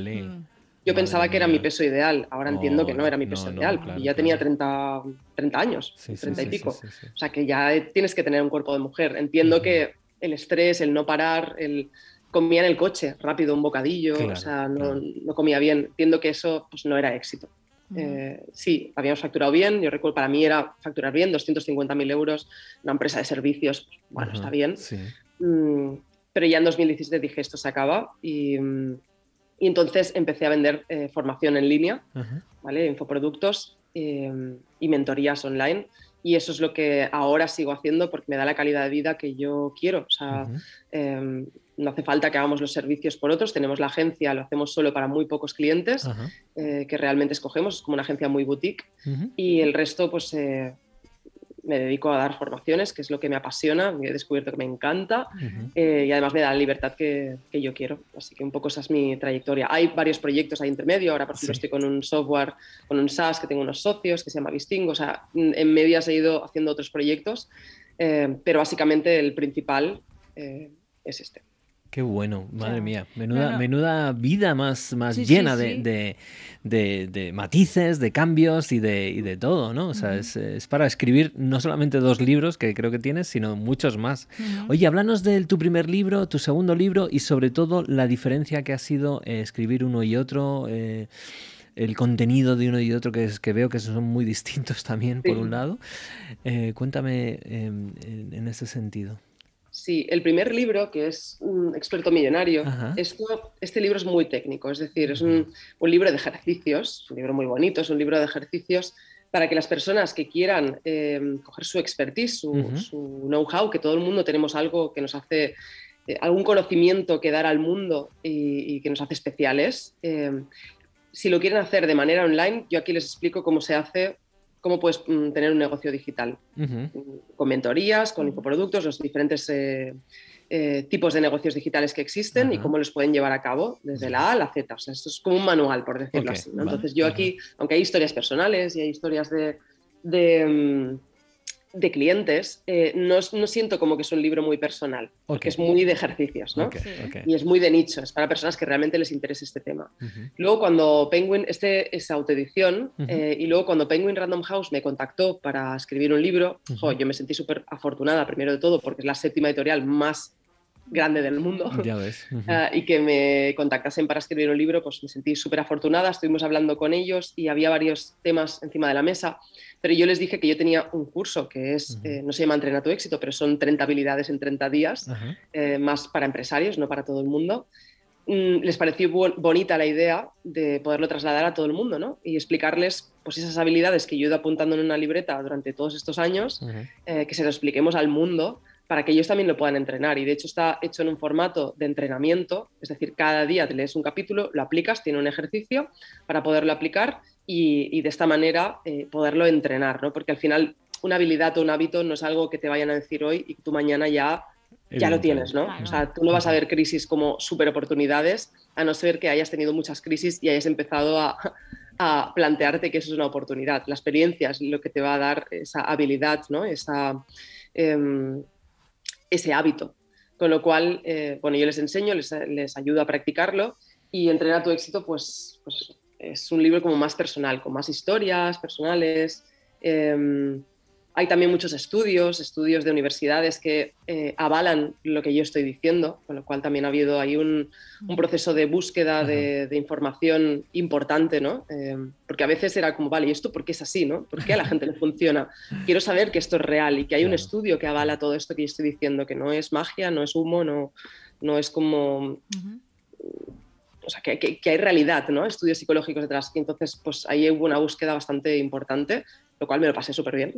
Yo pensaba que era mi peso ideal, ahora entiendo que no era mi peso ideal, y ya tenía 30, 30 años, 30 y pico. o sea que ya tienes que tener un cuerpo de mujer. Entiendo que el estrés, el no parar, el comía en el coche rápido un bocadillo, o sea, no, no, comía bien. Entiendo que eso pues, no era éxito. Eh, sí, habíamos facturado bien, yo recuerdo, para mí era facturar bien, 250.000 euros, una empresa de servicios, bueno, está bien. Mm, pero ya en 2017 dije, esto se acaba y, mm, y entonces empecé a vender eh, formación en línea, ¿vale? Infoproductos eh, y mentorías online. Y eso es lo que ahora sigo haciendo porque me da la calidad de vida que yo quiero. O sea, em, no hace falta que hagamos los servicios por otros. Tenemos la agencia, lo hacemos solo para muy pocos clientes eh, que realmente escogemos. Es como una agencia muy boutique. Y el resto, pues me dedico a dar formaciones, que es lo que me apasiona, he descubierto que me encanta eh, y además me da la libertad que, que, yo quiero. Así que un poco esa es mi trayectoria. Hay varios proyectos ahí intermedio, ahora por ejemplo estoy con un software, con un SaaS que tengo unos socios que se llama Vistingo, o sea, en medias he ido haciendo otros proyectos, eh, pero básicamente el principal eh, es este. Qué bueno, madre mía. Menuda, menuda vida más, más llena De, matices, de cambios y de, de todo, ¿no? O sea, es, para escribir no solamente dos libros que creo que tienes, sino muchos más. Oye, háblanos de tu primer libro, tu segundo libro y sobre todo la diferencia que ha sido eh, escribir uno y otro. Eh, el contenido de uno y otro que, es, que veo que son muy distintos también, por un lado. Eh, cuéntame em, en, en ese sentido. Sí, el primer libro, que es un experto millonario, esto, este libro es muy técnico, es decir, es un, libro de ejercicios, un libro muy bonito, es un libro de ejercicios para que las personas que quieran eh, coger su expertise, su, know-how, que todo el mundo tenemos algo que nos hace, eh, algún conocimiento que dar al mundo y, que nos hace especiales, eh, si lo quieren hacer de manera online, yo aquí les explico cómo se hace cómo puedes mm, tener un negocio digital, mm, con mentorías, con infoproductos, los diferentes eh, eh, tipos de negocios digitales que existen y cómo los pueden llevar a cabo desde la A a la Z. O sea, esto es como un manual, por decirlo así. Entonces yo aquí, aunque hay historias personales y hay historias de, mm, de clientes, eh, no, no, siento como que es un libro muy personal, porque es muy de ejercicios, ¿no? Y es muy de nicho, es para personas que realmente les interese este tema. Luego cuando Penguin, este es autoedición, eh, y luego cuando Penguin Random House me contactó para escribir un libro, yo me sentí súper afortunada, primero de todo, porque es la séptima editorial más grande del mundo ya ves. Ah, y que me contactasen para escribir un libro, pues me sentí súper afortunada, estuvimos hablando con ellos y había varios temas encima de la mesa, pero yo les dije que yo tenía un curso que es, eh, no se llama Entrena tu éxito, pero son 30 habilidades en 30 días, eh, más para empresarios, no para todo el mundo. Mm, les pareció bonita la idea de poderlo trasladar a todo el mundo ¿no? y explicarles pues, esas habilidades que yo he ido apuntando en una libreta durante todos estos años, eh, que se lo expliquemos al mundo para que ellos también lo puedan entrenar. Y de hecho está hecho en un formato de entrenamiento, es decir, cada día te lees un capítulo, lo aplicas, tiene un ejercicio para poderlo aplicar y, de esta manera eh, poderlo entrenar, ¿no? Porque al final una habilidad o un hábito no es algo que te vayan a decir hoy y tú mañana ya, ya lo tienes, ¿no? O sea, tú no vas a ver crisis como super oportunidades, a no ser que hayas tenido muchas crisis y hayas empezado a, a plantearte que eso es una oportunidad. La experiencia es lo que te va a dar esa habilidad, ¿no? Esa... Em, ese hábito. Con lo cual, eh, bueno, yo les enseño, les, les, ayudo a practicarlo y entrenar tu éxito, pues, pues, es un libro como más personal, con más historias personales. Em, hay también muchos estudios, estudios de universidades que eh, avalan lo que yo estoy diciendo, con lo cual también ha habido ahí un, proceso de búsqueda de, información importante, ¿no? Em, porque a veces era como, vale, ¿y esto por qué es así, no? ¿Por qué a la gente le funciona? Quiero saber que esto es real y que hay un estudio que avala todo esto que yo estoy diciendo, que no es magia, no es humo, no, no es como... O sea, que, que, hay realidad, ¿no? Estudios psicológicos detrás. Y entonces, pues ahí hubo una búsqueda bastante importante lo cual me lo pasé súper bien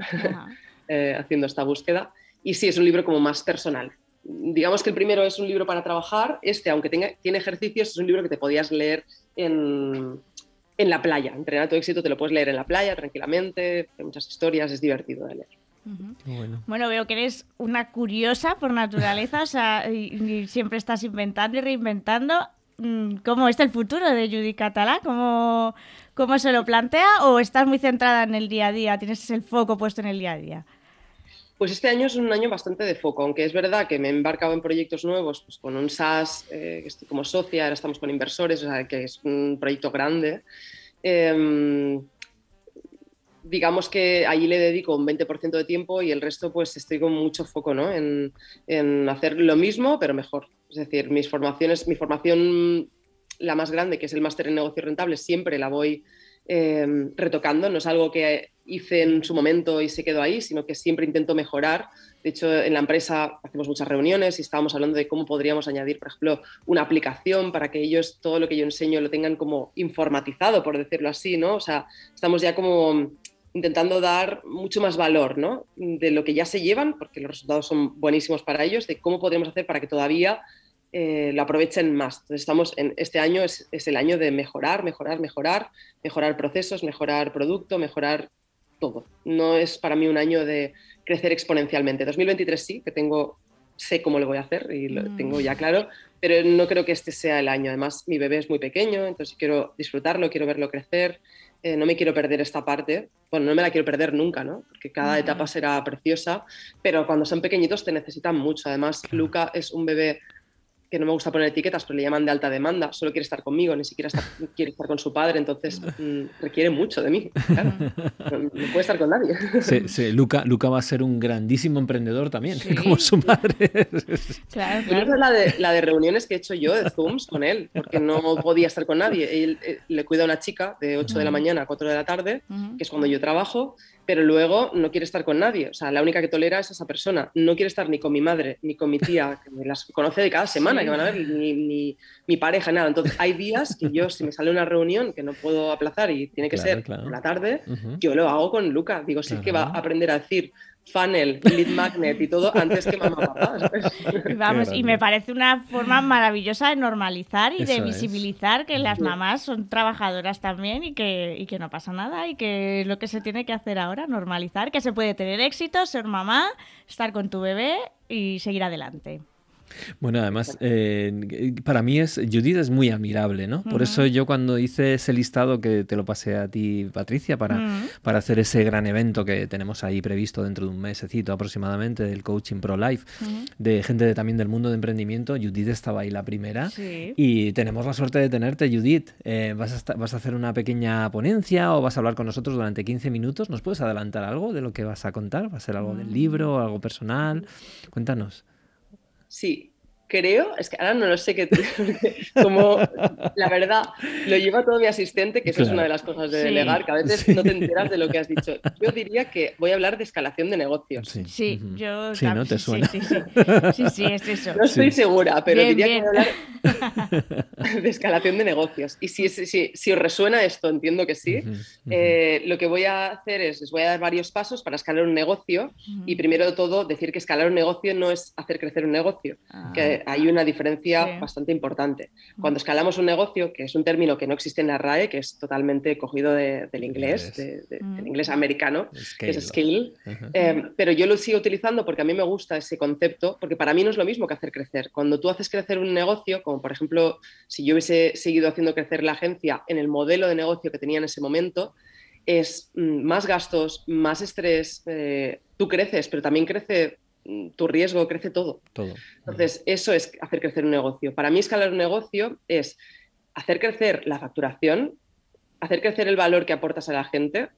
eh, haciendo esta búsqueda. Y sí, es un libro como más personal. Digamos que el primero es un libro para trabajar, este, aunque tenga, tiene ejercicios, es un libro que te podías leer en, en la playa. Entrenar tu éxito te lo puedes leer en la playa tranquilamente, hay muchas historias, es divertido de leer. bueno. bueno. veo que eres una curiosa por naturaleza, o sea, y siempre estás inventando y reinventando. Mm, ¿Cómo está el futuro de Judy Catalá? ¿Cómo, ¿Cómo se lo plantea o estás muy centrada en el día a día? ¿Tienes el foco puesto en el día a día? Pues este año es un año bastante de foco, aunque es verdad que me he embarcado en proyectos nuevos, pues con un SaaS, eh, estoy como socia, ahora estamos con inversores, o sea, que es un proyecto grande. Em, digamos que allí le dedico un 20% de tiempo y el resto pues estoy con mucho foco ¿no? en, en, hacer lo mismo, pero mejor. Es decir, mis formaciones, mi formación, la más grande, que es el máster en negocio rentable, siempre la voy em, retocando. No es algo que hice en su momento y se quedó ahí, sino que siempre intento mejorar. De hecho, en la empresa hacemos muchas reuniones y estábamos hablando de cómo podríamos añadir, por ejemplo, una aplicación para que ellos todo lo que yo enseño lo tengan como informatizado, por decirlo así, ¿no? O sea, estamos ya como intentando dar mucho más valor ¿no? de lo que ya se llevan, porque los resultados son buenísimos para ellos, de cómo podemos hacer para que todavía eh, lo aprovechen más. Entonces estamos en este año es, es, el año de mejorar, mejorar, mejorar, mejorar procesos, mejorar producto, mejorar todo. No es para mí un año de crecer exponencialmente. 2023 sí, que tengo sé cómo lo voy a hacer y lo mm. tengo ya claro, pero no creo que este sea el año. Además, mi bebé es muy pequeño, entonces quiero disfrutarlo, quiero verlo crecer. Eh, no me quiero perder esta parte, bueno, no me la quiero perder nunca, ¿no? Porque cada etapa será preciosa, pero cuando son pequeñitos te necesitan mucho. Además, Luca es un bebé que no me gusta poner etiquetas, pero le llaman de alta demanda, solo quiere estar conmigo, ni siquiera quiere estar con su padre, entonces mm, requiere mucho de mí. no, puede estar con nadie. Sí, sí. Luca, Luca va a ser un grandísimo emprendedor también, como su madre. Claro, claro. La de, la de, reuniones que he hecho yo de Zooms con él, porque no podía estar con nadie. Él, eh, le cuida a una chica de 8 de la mañana a 4 de la tarde, que es cuando yo trabajo, pero luego no quiere estar con nadie. O sea, la única que tolera es esa persona. No quiere estar ni con mi madre, ni con mi tía, que me las conoce de cada semana, que van a ver, ni, mi pareja, nada. Entonces, hay días que yo, si me sale una reunión que no puedo aplazar y tiene que ser por la tarde, yo lo hago con Luca. Digo, sí que va a aprender a decir funnel, lead magnet y todo antes que mamá papá. Vamos, y me parece una forma maravillosa de normalizar y de visibilizar que las mamás son trabajadoras también y que, y que no pasa nada y que lo que se tiene que hacer ahora, normalizar, que se puede tener éxito, ser mamá, estar con tu bebé y seguir adelante. Bueno, además, eh, para mí es Judith es muy admirable, ¿no? Por eso yo cuando hice ese listado que te lo pasé a ti, Patricia, para, para hacer ese gran evento que tenemos ahí previsto dentro de un mesecito aproximadamente del Coaching Pro Life, de gente también del mundo de emprendimiento, Judith estaba ahí la primera. Y tenemos la suerte de tenerte, Judith. Eh, vas, a vas a hacer una pequeña ponencia o vas a hablar con nosotros durante 15 minutos. ¿Nos puedes adelantar algo de lo que vas a contar? ¿Va a ser algo del mm. libro, algo personal? Cuéntanos. Sí, creo, es que ahora no lo sé, que como la verdad lo lleva todo mi asistente, que eso es una de las cosas de delegar, que a veces no te enteras de lo que has dicho. Yo diría que voy a hablar de escalación de negocios. Sí, yo sí, ¿no? ¿Te suena? Sí, sí, sí, es eso. No estoy segura, pero diría que voy a hablar de escalación de negocios. Y si, si, si os resuena esto, entiendo que sí. Eh, lo que voy a hacer es, les voy a dar varios pasos para escalar un negocio y primero de todo decir que escalar un negocio no es hacer crecer un negocio, ah. Hay una diferencia bastante importante. Cuando escalamos un negocio, que es un término que no existe en la RAE, que es totalmente cogido del inglés, del inglés americano, que es scale, eh, pero yo lo sigo utilizando porque a mí me gusta ese concepto, porque para mí no es lo mismo que hacer crecer. Cuando tú haces crecer un negocio, como por ejemplo, si yo hubiese seguido haciendo crecer la agencia en el modelo de negocio que tenía en ese momento, es mm, más gastos, más estrés, eh, tú creces, pero también crece Mm, tu riesgo, crece todo. Todo. Entonces, eso es hacer crecer un negocio. Para mí, escalar un negocio es hacer crecer la facturación, hacer crecer el valor que aportas a la gente,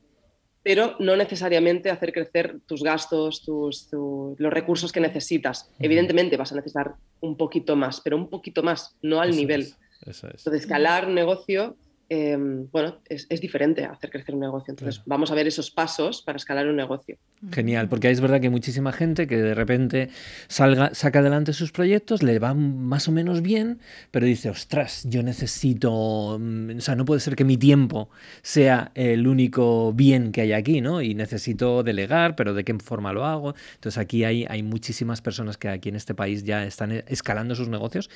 pero no necesariamente hacer crecer tus gastos, tus, los recursos que necesitas. Evidentemente vas a necesitar un poquito más, pero un poquito más, no al nivel. Entonces, escalar un negocio Em, bueno, es, diferente hacer crecer un negocio. Entonces, vamos a ver esos pasos para escalar un negocio. Genial, porque es verdad que hay muchísima gente que de repente salga, saca adelante sus proyectos, le va más o menos bien, pero dice, ostras, yo necesito, mm, o sea, no puede ser que mi tiempo sea el único bien que hay aquí, ¿no? Y necesito delegar, pero ¿de qué forma lo hago? Entonces, aquí hay, hay muchísimas personas que aquí en este país ya están escalando sus negocios.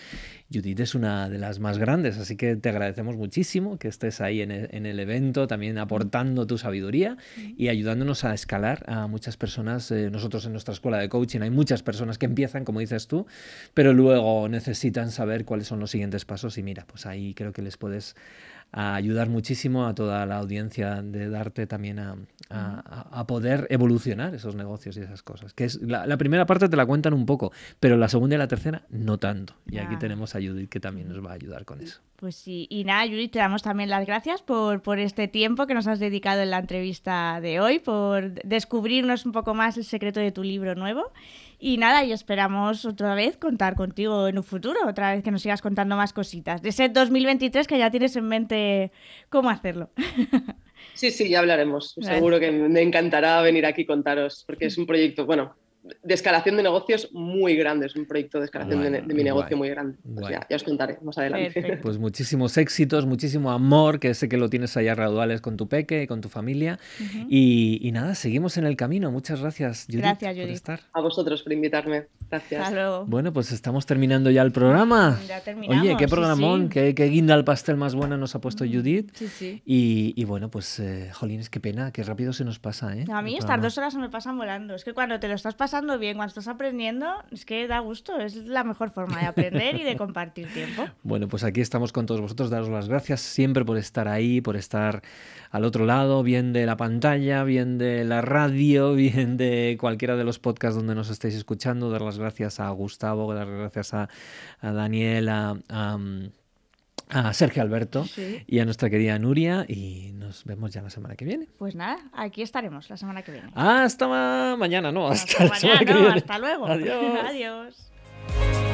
Judith es una de las más grandes, así que te agradecemos muchísimo que estés ahí en el, evento, también aportando tu sabiduría y ayudándonos a escalar a muchas personas. Eh, nosotros en nuestra escuela de coaching hay muchas personas que empiezan, como dices tú, pero luego necesitan saber cuáles son los siguientes pasos y mira, pues ahí creo que les puedes ayudar muchísimo a toda la audiencia de darte también a, a, poder evolucionar esos negocios y esas cosas. Que es la, primera parte te la cuentan un poco, pero la segunda y la tercera no tanto. Y aquí tenemos a Judith que también nos va a ayudar con eso. Pues sí, y nada, Judith, te damos también las gracias por, por este tiempo que nos has dedicado en la entrevista de hoy, por descubrirnos un poco más el secreto de tu libro nuevo. Y nada, y esperamos otra vez contar contigo en un futuro, otra vez que nos sigas contando más cositas. De ese 2023 que ya tienes en mente cómo hacerlo. Sí, sí, ya hablaremos. Seguro que me encantará venir aquí contaros, porque es un proyecto, bueno, de escalación de negocios muy grande, es un proyecto de escalación de, mi negocio muy grande. Pues ya, os contaré más adelante. Pues muchísimos éxitos, muchísimo amor, que sé que lo tienes allá raudales con tu peque y con tu familia. y, nada, seguimos en el camino. Muchas gracias, Judith, gracias, Judith. por estar. A vosotros por invitarme. Gracias. Hasta luego. Bueno, pues estamos terminando ya el programa. Ya terminamos. Oye, qué programón, Qué, guinda al pastel más buena nos ha puesto Judith. Sí, sí. Y, bueno, pues, eh, jolines, qué pena, qué rápido se nos pasa, ¿eh? A mí estas dos horas se me pasan volando. Es que cuando te lo estás pasando bien, cuando estás aprendiendo, es que da gusto, es la mejor forma de aprender y de compartir tiempo. Bueno, pues aquí estamos con todos vosotros, daros las gracias siempre por estar ahí, por estar al otro lado, bien de la pantalla, bien de la radio, bien de cualquiera de los podcasts donde nos estéis escuchando, dar las gracias a Gustavo, dar las gracias a, a Daniel, a, a Sergio Alberto y a nuestra querida Nuria y nos vemos ya la semana que viene. Pues nada, aquí estaremos la semana que viene. Hasta mañana, no, hasta, hasta la semana que viene. Hasta luego. Adiós. Adiós.